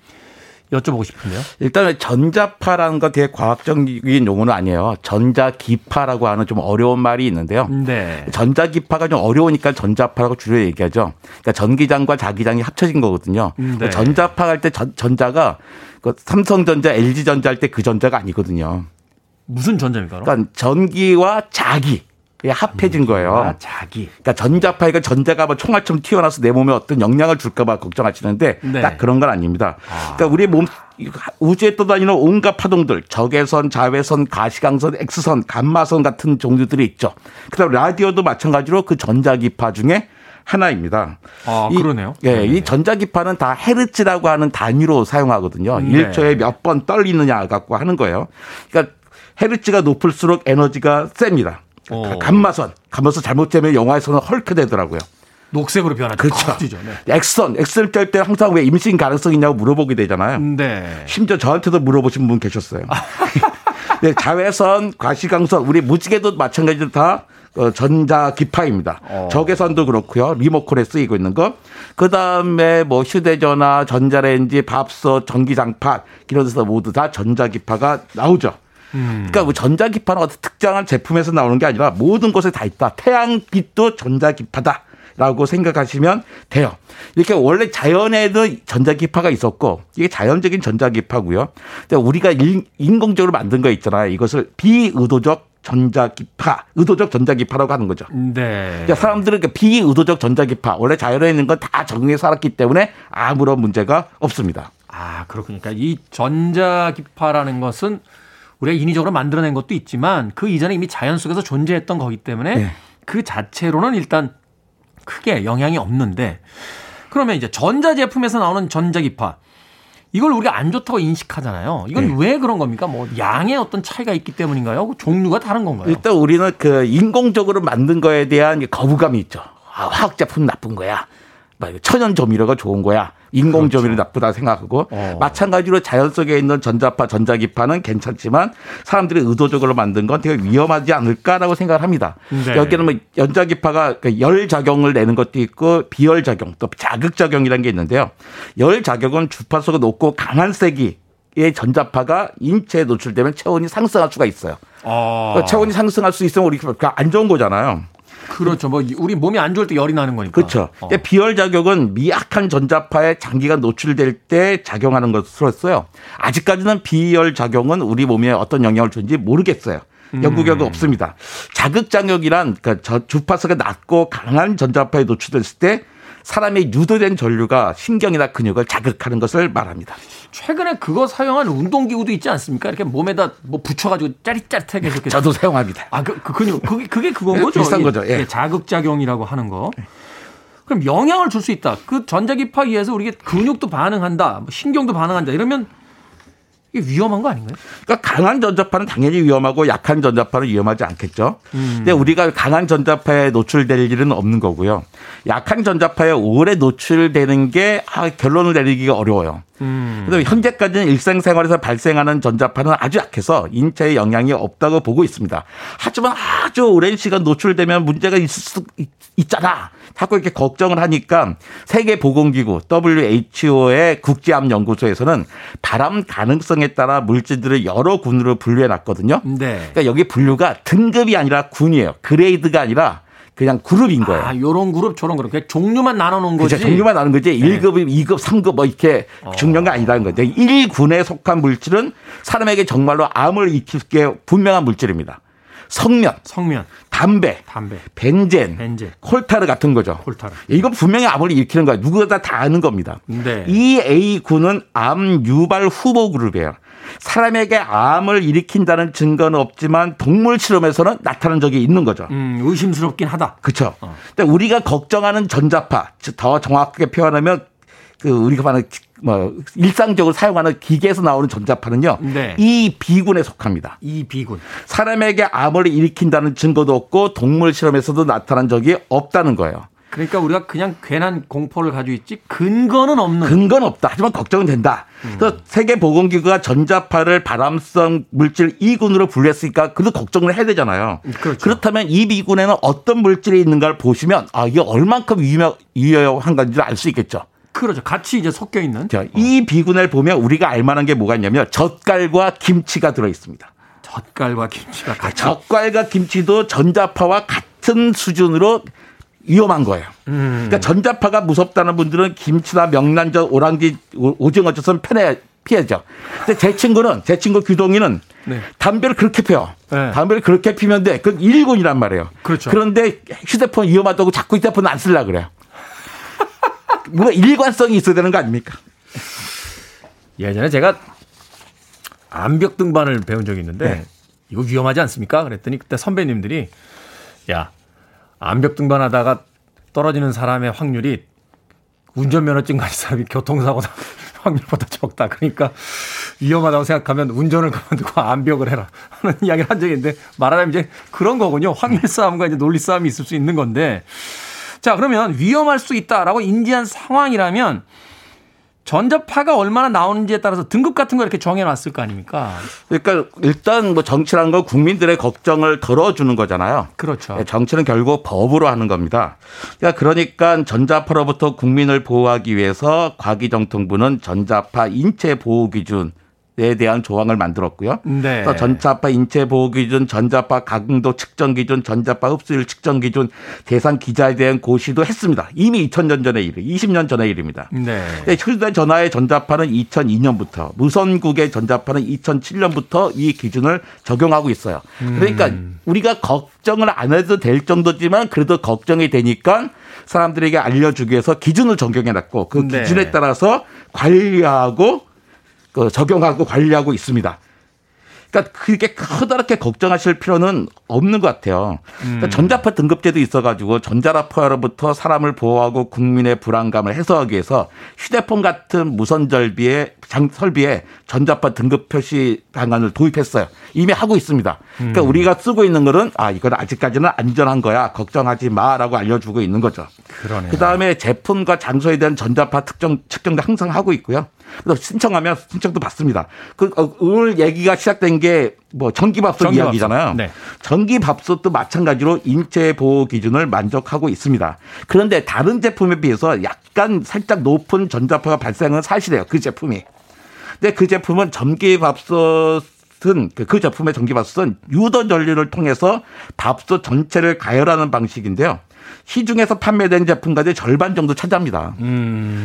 S1: 여쭤보고 싶은데요.
S10: 일단 전자파라는 건 되게 과학적인 용어는 아니에요. 전자기파라고 하는 좀 어려운 말이 있는데요.
S1: 네.
S10: 전자기파가 좀 어려우니까 전자파라고 주로 얘기하죠. 그러니까 전기장과 자기장이 합쳐진 거거든요.
S1: 네.
S10: 전자파 할 때 전자가 그 삼성전자, LG전자 할 때 그 전자가 아니거든요.
S1: 무슨 전자입니까?
S10: 그러니까 전기와 자기. 합해진 거예요.
S2: 아, 자기.
S10: 그러니까 전자파가 전자가 뭐 총알처럼 튀어나와서 내 몸에 어떤 영향을 줄까봐 걱정하시는데
S1: 네.
S10: 딱 그런 건 아닙니다. 그러니까 우리 몸 우주에 떠다니는 온갖 파동들, 적외선, 자외선, 가시광선, X선, 감마선 같은 종류들이 있죠. 그다음 라디오도 마찬가지로 그 전자기파 중에 하나입니다.
S1: 아,
S10: 이-
S1: 그러네요.
S10: 예, 이 전자기파는 다 헤르츠라고 하는 단위로 사용하거든요.
S1: 네.
S10: 일 1초에 몇 번 떨리느냐 갖고 하는 거예요. 그러니까 헤르츠가 높을수록 에너지가 셉니다.
S1: 어.
S10: 감마선, 감마선 잘못되면 영화에서는 헐크 되더라고요.
S1: 녹색으로 변하죠.
S10: 그렇죠.
S1: 커지죠. 네.
S10: 엑선, 엑선 뗄때 항상 왜 임신 가능성 있냐고 물어보게 되잖아요.
S1: 네.
S10: 심지어 저한테도 물어보신 분 계셨어요. 네, 자외선, 과시광선, 우리 무지개도 마찬가지로 다 어, 전자 기파입니다.
S1: 어.
S10: 적외선도 그렇고요. 리모컨에 쓰이고 있는 거. 그 다음에 뭐 휴대전화, 전자레인지, 밥솥, 전기장판 이런 데서 모두 다 전자 기파가 나오죠. 그러니까 뭐 전자기파는 어떤 특정한 제품에서 나오는 게 아니라 모든 곳에 다 있다. 태양빛도 전자기파다. 라고 생각하시면 돼요. 이렇게 원래 자연에는 전자기파가 있었고 이게 자연적인 전자기파고요. 근데 우리가 인- 인공적으로 만든 거 있잖아요. 이것을 비의도적 전자기파, 의도적 전자기파라고 하는 거죠.
S1: 네.
S10: 그러니까 사람들은 그 비의도적 전자기파 원래 자연에 있는 건 다 적응해 살았기 때문에 아무런 문제가 없습니다.
S1: 아, 그렇군요. 그러니까 이 전자기파라는 것은 우리가 인위적으로 만들어낸 것도 있지만 그 이전에 이미 자연 속에서 존재했던 거기 때문에
S10: 네.
S1: 그 자체로는 일단 크게 영향이 없는데 그러면 이제 전자 제품에서 나오는 전자기파 이걸 우리가 안 좋다고 인식하잖아요. 이건
S10: 네.
S1: 왜 그런 겁니까? 뭐 양의 어떤 차이가 있기 때문인가요? 그 종류가 다른 건가요?
S10: 일단 우리는 그 인공적으로 만든 거에 대한 거부감이 있죠. 아, 화학 제품 나쁜 거야. 막 천연 조미료가 좋은 거야. 인공 조미료 나쁘다 생각하고
S1: 어.
S10: 마찬가지로 자연 속에 있는 전자파, 전자기파는 괜찮지만 사람들이 의도적으로 만든 건 되게 위험하지 않을까라고 생각을 합니다.
S1: 네.
S10: 여기는 뭐 연자기파가 그열 작용을 내는 것도 있고 비열 작용 또 자극 작용이라는 게 있는데요. 열 작용은 주파수가 높고 강한 세기 의 전자파가 인체에 노출되면 체온이 상승할 수가 있어요.
S1: 아,
S10: 그러니까 체온이 상승할 수 있으면 우리 안 좋은 거잖아요.
S1: 그렇죠. 뭐 우리 몸이 안 좋을 때 열이 나는 거니까.
S10: 그렇죠.
S1: 어.
S10: 비열 작용은 미약한 전자파에 장기간 노출될 때 작용하는 것으로 써요. 아직까지는 비열 작용은 우리 몸에 어떤 영향을 주는지 모르겠어요. 연구 결과 없습니다. 자극 작용이란 그러니까 저 주파수가 낮고 강한 전자파에 노출됐을 때 사람의 유도된 전류가 신경이나 근육을 자극하는 것을 말합니다.
S1: 최근에 그거 사용한 운동기구도 있지 않습니까? 이렇게 몸에다 뭐 붙여가지고 짜릿짜릿하게 이렇게.
S10: 저도 사용합니다.
S1: 아, 그, 그 근육, 그게, 그게 그건
S10: 네,
S1: 거죠?
S10: 비슷한 거죠, 예.
S1: 자극작용이라고 하는 거. 그럼 영향을 줄 수 있다. 그 전자기파에 의해서 우리가 근육도 반응한다. 뭐 신경도 반응한다. 이러면 이게 위험한 거 아닌가요?
S10: 그러니까 강한 전자파는 당연히 위험하고 약한 전자파는 위험하지 않겠죠.
S1: 음.
S10: 근데 우리가 강한 전자파에 노출될 일은 없는 거고요. 약한 전자파에 오래 노출되는 게 아, 결론을 내리기가 어려워요.
S1: 음.
S10: 그래서 현재까지는 일상생활에서 발생하는 전자파는 아주 약해서 인체에 영향이 없다고 보고 있습니다. 하지만 아주 오랜 시간 노출되면 문제가 있을 수 있- 있잖아. 자꾸 이렇게 걱정을 하니까 세계보건기구 WHO의 국제암연구소에서는 발암 가능성에 따라 물질들을 여러 군으로 분류해 놨거든요.
S1: 네.
S10: 그러니까 여기 분류가 등급이 아니라 군이에요. 그레이드가 아니라 그냥 그룹인 거예요.
S1: 아, 요런 그룹, 저런 그룹. 그냥 종류만 나눠 놓은 거지.
S10: 그렇죠. 종류만 아는 거지. 1급, 2급, 3급 뭐 이렇게 중요한 게 아니라는 거죠. 1군에 속한 물질은 사람에게 정말로 암을 일으키게 분명한 물질입니다. 성면,
S1: 성면,
S10: 담배,
S1: 담배,
S10: 벤젠,
S1: 벤젠.
S10: 콜타르 같은 거죠.
S1: 콜타르.
S10: 이건 분명히 암을 일으키는 거예요. 누구나 다 아는 겁니다.
S1: 네.
S10: 이 A군은 암 유발 후보 그룹이에요. 사람에게 암을 일으킨다는 증거는 없지만 동물 실험에서는 나타난 적이 있는 거죠.
S1: 음, 의심스럽긴 하다.
S10: 그렇죠. 근데 우리가 걱정하는 전자파, 즉더 정확하게 표현하면 그 우리가 말하는 기- 뭐 일상적으로 사용하는 기계에서 나오는 전자파는요.
S1: 네.
S10: 이 비군에 속합니다.
S1: 이 비군.
S10: 사람에게 암을 일으킨다는 증거도 없고 동물 실험에서도 나타난 적이 없다는 거예요.
S1: 그러니까 우리가 그냥 괜한 공포를 가지고 있지 근거는 없는.
S10: 근거는 없다. 하지만 걱정은 된다. 그래서 세계보건기구가 전자파를 발암성 물질 2군으로 분류했으니까 그래도 걱정을 해야 되잖아요.
S1: 그렇죠.
S10: 그렇다면 이 비군에는 어떤 물질이 있는가를 보시면 아 이게 얼만큼 위험, 위험한 건지를 알 수 있겠죠.
S1: 그렇죠. 같이 이제 섞여 있는.
S10: 자, 이 비군을 보면 우리가 알만한 게 뭐가 있냐면 젓갈과 김치가 들어 있습니다.
S1: 젓갈과 김치가 같이.
S10: 젓갈과 김치도 전자파와 같은 수준으로 위험한 거예요. 그러니까 전자파가 무섭다는 분들은 김치나 명란젓, 오랑지, 오- 오징어젓은 편해 피해죠. 근데 제 친구는 제 친구 규동이는
S1: 네.
S10: 담배를 그렇게 펴요.
S1: 네.
S10: 담배를 그렇게 피면 돼. 그건 일군이란 말이에요.
S1: 그렇죠.
S10: 그런데 휴대폰 위험하다고 자꾸 휴대폰 안 쓰려 그래요. 뭔가 일관성이 있어야 되는 거 아닙니까?
S1: 예전에 제가 암벽 등반을 배운 적이 있는데
S10: 네.
S1: 이거 위험하지 않습니까? 그랬더니 그때 선배님들이 야 암벽 등반하다가 떨어지는 사람의 확률이 운전면허증 가진 사람이 교통사고 날 확률보다 적다. 그러니까 위험하다고 생각하면 운전을 그만두고 암벽을 해라 하는 이야기를 한 적이 있는데 말하자면 이제 그런 거군요. 확률 싸움과 이제 논리 싸움이 있을 수 있는 건데 자 그러면 위험할 수 있다라고 인지한 상황이라면 전자파가 얼마나 나오는지에 따라서 등급 같은 거 이렇게 정해놨을 거 아닙니까?
S10: 그러니까 일단 뭐 정치란 건 국민들의 걱정을 덜어주는 거잖아요.
S1: 그렇죠.
S10: 네, 정치는 결국 법으로 하는 겁니다. 그러니까, 그러니까 전자파로부터 국민을 보호하기 위해서 과기정통부는 전자파 인체 보호 기준 에 대한 조항을 만들었고요.
S1: 네.
S10: 또 전자파 인체 보호 기준, 전자파 강도 측정 기준, 전자파 흡수율 측정 기준, 대상 기자에 대한 고시도 했습니다. 이미 2000년 전의 일, 20년 전의 일입니다.
S1: 네.
S10: 네, 휴대전화의 전자파는 2002년부터, 무선국의 전자파는 2007년부터 이 기준을 적용하고 있어요. 그러니까 우리가 걱정을 안 해도 될 정도지만 그래도 걱정이 되니까 사람들에게 알려주기 위해서 기준을 적용해놨고 그
S1: 네.
S10: 기준에 따라서 관리하고 그 적용하고 관리하고 있습니다. 그러니까 그게 커다랗게 걱정하실 필요는 없는 것 같아요. 그러니까 전자파 등급제도 있어가지고 전자파로부터 사람을 보호하고 국민의 불안감을 해소하기 위해서 휴대폰 같은 무선 절비에 장 설비에 전자파 등급 표시 방안을 도입했어요. 이미 하고 있습니다. 그러니까 우리가 쓰고 있는 거는 아 이건 아직까지는 안전한 거야 걱정하지 마라고 알려주고 있는 거죠.
S1: 그러네요.
S10: 그 다음에 제품과 장소에 대한 전자파 특정 측정도 항상 하고 있고요. 그래서 신청하면 신청도 받습니다. 그 어, 오늘 얘기가 시작된 게 뭐 전기밥솥
S1: 전기밥솥.
S10: 이야기잖아요.
S1: 네.
S10: 전기밥솥도 마찬가지로 인체 보호 기준을 만족하고 있습니다. 그런데 다른 제품에 비해서 약간 살짝 높은 전자파가 발생은 사실이에요. 그 제품이. 근데 그 제품은 전기밥솥은 그- 그 제품의 전기밥솥은 유도 전류를 통해서 밥솥 전체를 가열하는 방식인데요. 시중에서 판매된 제품까지 절반 정도 차지합니다.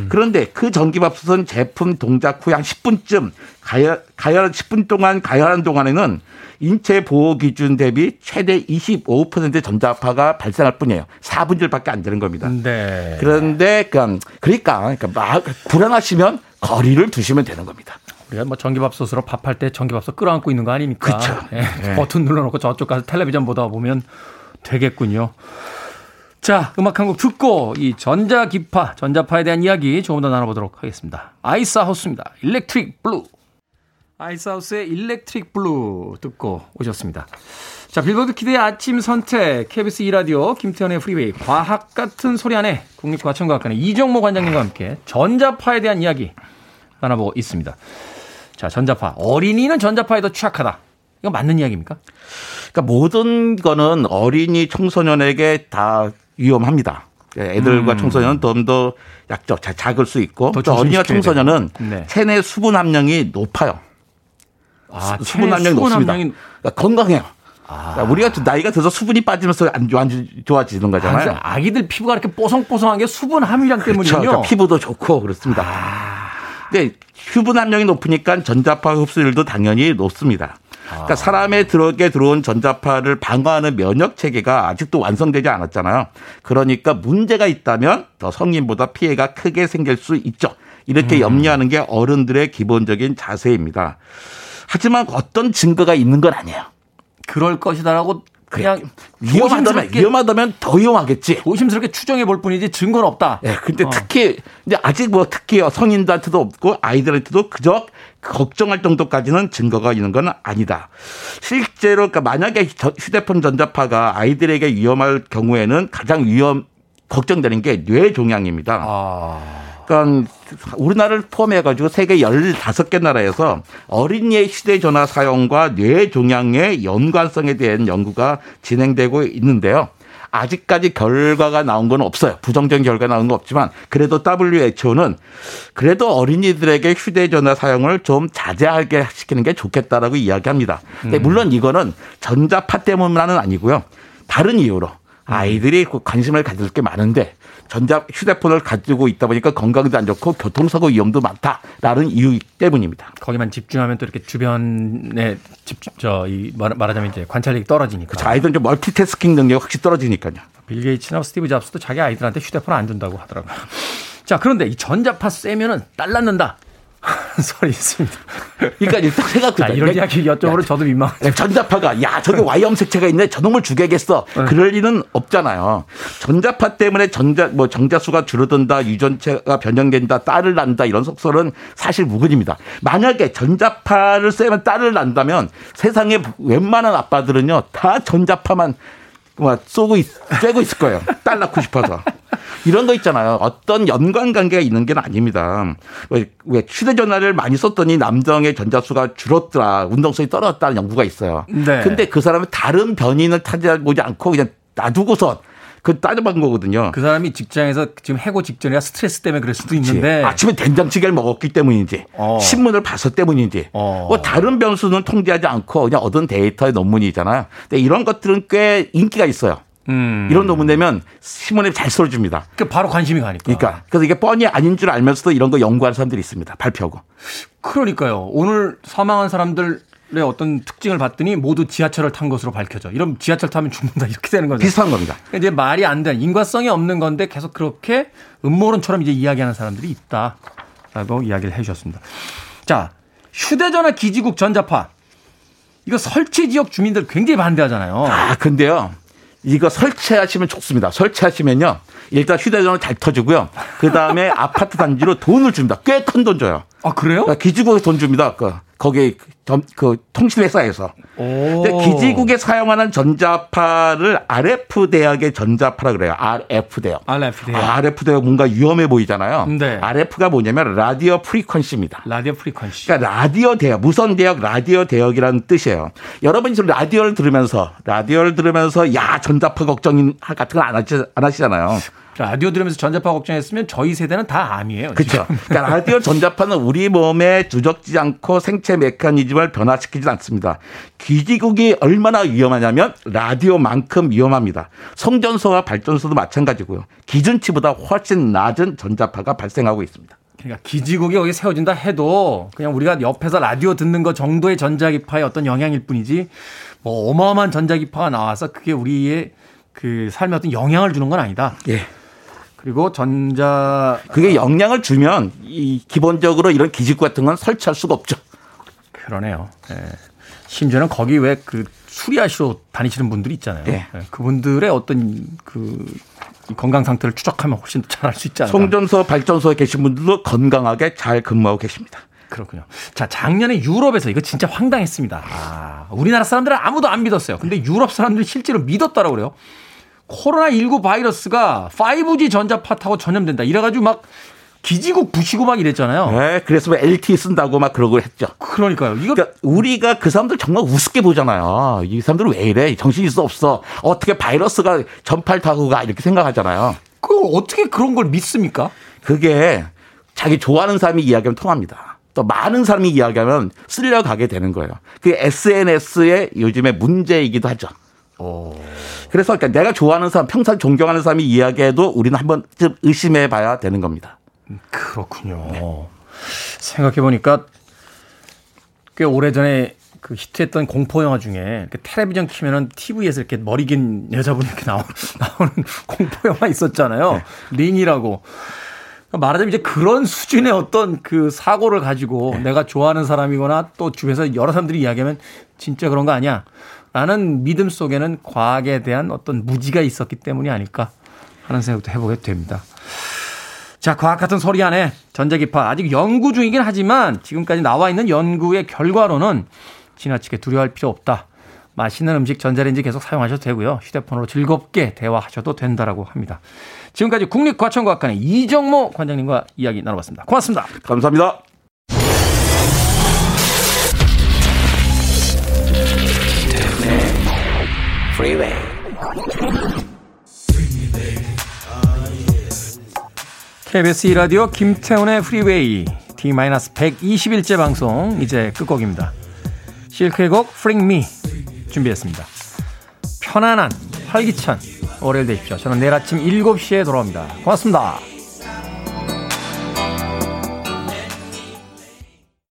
S10: 그런데 그 전기밥솥은 제품 동작 후에 한 10분쯤 가열, 가열 10분 동안 가열하는 동안에는 인체 보호 기준 대비 최대 25%의 전자파가 발생할 뿐이에요. 4분절밖에 안 되는 겁니다.
S1: 네.
S10: 그런데 그러니까 그러니까 그러니까 막 불안하시면 거리를 두시면 되는 겁니다.
S1: 우리가 뭐 전기밥솥으로 밥할 때 전기밥솥 끌어안고 있는 거 아닙니까?
S10: 그쵸.
S1: 예.
S10: 네.
S1: 버튼 눌러놓고 저쪽 가서 텔레비전 보다 보면 되겠군요. 자, 음악 한 곡 듣고 이 전자기파, 전자파에 대한 이야기 조금 더 나눠보도록 하겠습니다. 아이스하우스입니다. Electric Blue. 아이스하우스의 Electric Blue 듣고 오셨습니다. 자, 빌보드 키드의 아침 선택, KBS 2라디오, 김태현의 프리웨이, 과학 같은 소리 안에 국립과천과학관의 이정모 관장님과 함께 전자파에 대한 이야기 나눠보고 있습니다. 자, 전자파. 어린이는 전자파에 더 취약하다. 이거 맞는 이야기입니까?
S10: 그러니까 모든 거는 어린이 청소년에게 다 위험합니다. 애들과 청소년은 좀더 약적, 자- 작을 수 있고 더또 어린이와 청소년은.
S1: 네.
S10: 체내 수분 함량이 높아요.
S1: 아,
S10: 수분 함량이
S1: 수분
S10: 높습니다.
S1: 함량이-
S10: 그러니까 건강해요. 그러니까 우리가 또 나이가 들어서 수분이 빠지면서 안, 좋- 좋아지는 거잖아요.
S1: 아, 아기들 피부가 이렇게 뽀송뽀송한 게 수분 함유량
S10: 그렇죠.
S1: 때문이군요.
S10: 그러니까 피부도 좋고 그렇습니다. 근데 수분 함량이 높으니까 전자파 흡수율도 당연히 높습니다. 그러니까 사람에 들어오게 들어온 전자파를 방어하는 면역 체계가 아직도 완성되지 않았잖아요. 그러니까 문제가 있다면 더 성인보다 피해가 크게 생길 수 있죠. 이렇게 염려하는 게 어른들의 기본적인 자세입니다. 하지만 어떤 증거가 있는 건 아니에요.
S1: 그럴 것이다라고 그냥
S10: 위험하다면 위험하다면 더 위험하겠지.
S1: 조심스럽게 추정해 볼 뿐이지 증거는 없다.
S10: 예, 근데
S1: 어.
S10: 특히 이제 아직 뭐 특히 성인들한테도 없고 아이들한테도 그저 걱정할 정도까지는 증거가 있는 건 아니다. 실제로 그러니까 만약에 저- 휴대폰 전자파가 아이들에게 위험할 경우에는 가장 위험 걱정되는 게 뇌종양입니다.
S1: 아.
S10: 그러니까 우리나라를 포함해 가지고 세계 15개 나라에서 어린이의 휴대전화 사용과 뇌종양의 연관성에 대한 연구가 진행되고 있는데요. 아직까지 결과가 나온 건 없어요. 부정적인 결과 나온 건 없지만 그래도 WHO는 그래도 어린이들에게 휴대전화 사용을 좀 자제하게 시키는 게 좋겠다라고 이야기합니다. 근데 물론 이거는 전자파 때문만은 아니고요. 다른 이유로 아이들이 그 관심을 가질 게 많은데 전자 휴대폰을 가지고 있다 보니까 건강도 안 좋고 교통사고 위험도 많다라는 이유 때문입니다.
S1: 거기만 집중하면 또 이렇게 주변에 집중 저 말하자면 이제 관찰력이 떨어지니까.
S10: 그렇죠. 아이들은 좀 멀티태스킹 능력이 확실히 떨어지니까요.
S1: 빌 게이츠나 스티브 잡스도 자기 아이들한테 휴대폰 안 준다고 하더라고요. 자, 그런데 이 전자파 쐬면은 딸 낳는다. 소리 있습니다.
S10: 그러니까 일단 생각보다
S1: 이런 이야기 여쭤보면 저도 민망해요.
S10: 전자파가 야 저기 Y 염색체가 있네 저놈을 죽여야겠어. 네. 그럴 리는 없잖아요. 전자파 때문에 전자 뭐 정자수가 줄어든다 유전체가 변형된다 딸을 낳는다 이런 속설은 사실 무근입니다. 만약에 전자파를 쐬면 딸을 낳는다면 세상에 웬만한 아빠들은요 다 전자파만 막 쏘고 있, 쬐고 있을 거예요. 딸 낳고 싶어서. 이런 거 있잖아요. 어떤 연관 관계가 있는 게 아닙니다. 왜, 왜 휴대전화를 많이 썼더니 남성의 전자수가 줄었더라. 운동성이 떨어졌다는 연구가 있어요. 네. 근데 그 사람은 다른 변인을 타지보지 않고 그냥 놔두고서 그 따져본 거거든요.
S1: 그 사람이 직장에서 지금 해고 직전이라 스트레스 때문에 그럴 수도 그치. 있는데
S10: 아침에 된장찌개를 먹었기 때문인지 어. 신문을 봤을 때문인지 어. 뭐 다른 변수는 통제하지 않고 그냥 얻은 데이터의 논문이잖아요. 근데 이런 것들은 꽤 인기가 있어요. 음. 이런 논문 내면 신문에 잘 써줍니다.
S1: 그 바로 관심이 가니까.
S10: 그러니까 그래서 이게 뻔히 아닌 줄 알면서도 이런 거 연구하는 사람들이 있습니다. 발표하고.
S1: 그러니까요. 오늘 사망한 사람들 의 어떤 특징을 봤더니 모두 지하철을 탄 것으로 밝혀져. 이런 지하철 타면 죽는다 이렇게 되는 거죠.
S10: 비슷한 겁니다.
S1: 그러니까 이제 말이 안 되는 인과성이 없는 건데 계속 그렇게 음모론처럼 이제 이야기하는 사람들이 있다라고 이야기를 해주셨습니다. 자, 휴대전화 기지국 전자파 이거 설치 지역 주민들 굉장히 반대하잖아요.
S10: 아, 근데요. 이거 설치하시면 좋습니다. 설치하시면요. 일단 휴대전화 잘 터지고요. 그 다음에 아파트 단지로 돈을 줍니다. 꽤 큰 돈 줘요.
S1: 아, 그래요?
S10: 그러니까 기지국에 돈 줍니다. 그, 거기 그 통신회사에서 기지국에 사용하는 전자파를 RF 대역의 전자파라 그래요. RF 대역.
S1: RF 대역.
S10: RF 대역 뭔가 위험해 보이잖아요. 네. RF가 뭐냐면 radio frequency입니다.
S1: radio frequency.
S10: 그러니까 라디오 대역, 무선 대역, 라디오 대역이라는 뜻이에요. 여러분이 지금 라디오를 들으면서 라디오를 들으면서 야 전자파 걱정 같은 거안 하시잖아요.
S1: 라디오 들으면서 전자파 걱정했으면 저희 세대는 다 암이에요.
S10: 그렇죠. 그러니까 라디오 전자파는 우리 몸에 두적지 않고 생체 메커니즘을 변화시키지 않습니다. 기지국이 얼마나 위험하냐면 라디오만큼 위험합니다. 성전소와 발전소도 마찬가지고요. 기준치보다 훨씬 낮은 전자파가 발생하고 있습니다.
S1: 그러니까 기지국이 여기 세워진다 해도 그냥 우리가 옆에서 라디오 듣는 것 정도의 전자기파의 어떤 영향일 뿐이지 뭐 어마어마한 전자기파가 나와서 그게 우리의 그 삶에 어떤 영향을 주는 건 아니다.
S10: 예.
S1: 그리고 전자
S10: 그게 영향을 주면 이 기본적으로 이런 기지국 같은 건 설치할 수가 없죠.
S1: 그러네요. 예. 심지어는 거기 왜 그 수리하시러 다니시는 분들이 있잖아요. 예. 예. 그분들의 어떤 그 건강 상태를 추적하면 훨씬 더잘알수 있지 않을까.
S10: 송전소 발전소에 계신 분들도 건강하게 잘 근무하고 계십니다.
S1: 그렇군요. 자, 작년에 유럽에서 이거 진짜 황당했습니다. 아, 우리나라 사람들은 아무도 안 믿었어요. 근데 유럽 사람들이 실제로 믿었다라고 그래요. 코로나19 바이러스가 5G 전자파 타고 전염된다. 이래가지고 막 기지국 부시고 막 이랬잖아요.
S10: 네, 그래서 뭐 LTE 쓴다고 막 그러고 했죠.
S1: 그러니까요.
S10: 이거 그러니까 우리가 그 사람들 정말 우습게 보잖아요. 이 사람들은 왜 이래? 정신 있어 없어? 어떻게 바이러스가 전파를 타고 가 이렇게 생각하잖아요.
S1: 그 어떻게 그런 걸 믿습니까?
S10: 그게 자기 좋아하는 사람이 이야기하면 통합니다. 또 많은 사람이 이야기하면 쓸려가게 되는 거예요. 그 SNS의 요즘의 문제이기도 하죠. 오. 그래서 그러니까 내가 좋아하는 사람, 평생 존경하는 사람이 이야기해도 우리는 한번 좀 의심해 봐야 되는 겁니다.
S1: 그렇군요. 네. 생각해 보니까 꽤 오래 전에 그 히트했던 공포 영화 중에 텔레비전 키면은 TV에서 이렇게 머리 긴 여자분이 이렇게 나오, 나오는 공포 영화 있었잖아요. 네. 링이라고. 말하자면 이제 그런 수준의 어떤 그 사고를 가지고 네. 내가 좋아하는 사람이거나 또 주변에서 여러 사람들이 이야기하면 진짜 그런 거 아니야. 라는 믿음 속에는 과학에 대한 어떤 무지가 있었기 때문이 아닐까 하는 생각도 해보게 됩니다. 자, 과학 같은 소리 안에 전자기파 아직 연구 중이긴 하지만 지금까지 나와 있는 연구의 결과로는 지나치게 두려워할 필요 없다. 맛있는 음식 전자레인지 계속 사용하셔도 되고요. 휴대폰으로 즐겁게 대화하셔도 된다라고 합니다. 지금까지 국립과천과학관의 이정모 관장님과 이야기 나눠봤습니다. 고맙습니다.
S10: 감사합니다.
S1: Freeway. KBS 2라디오 김태훈의 프리웨이 D-121째 방송 이제 끝곡입니다. 실크의 곡 Fring Me 준비했습니다. 편안한, 활기찬, 월요일 되십시오. 저는 내일 아침 7시에 돌아옵니다. 고맙습니다.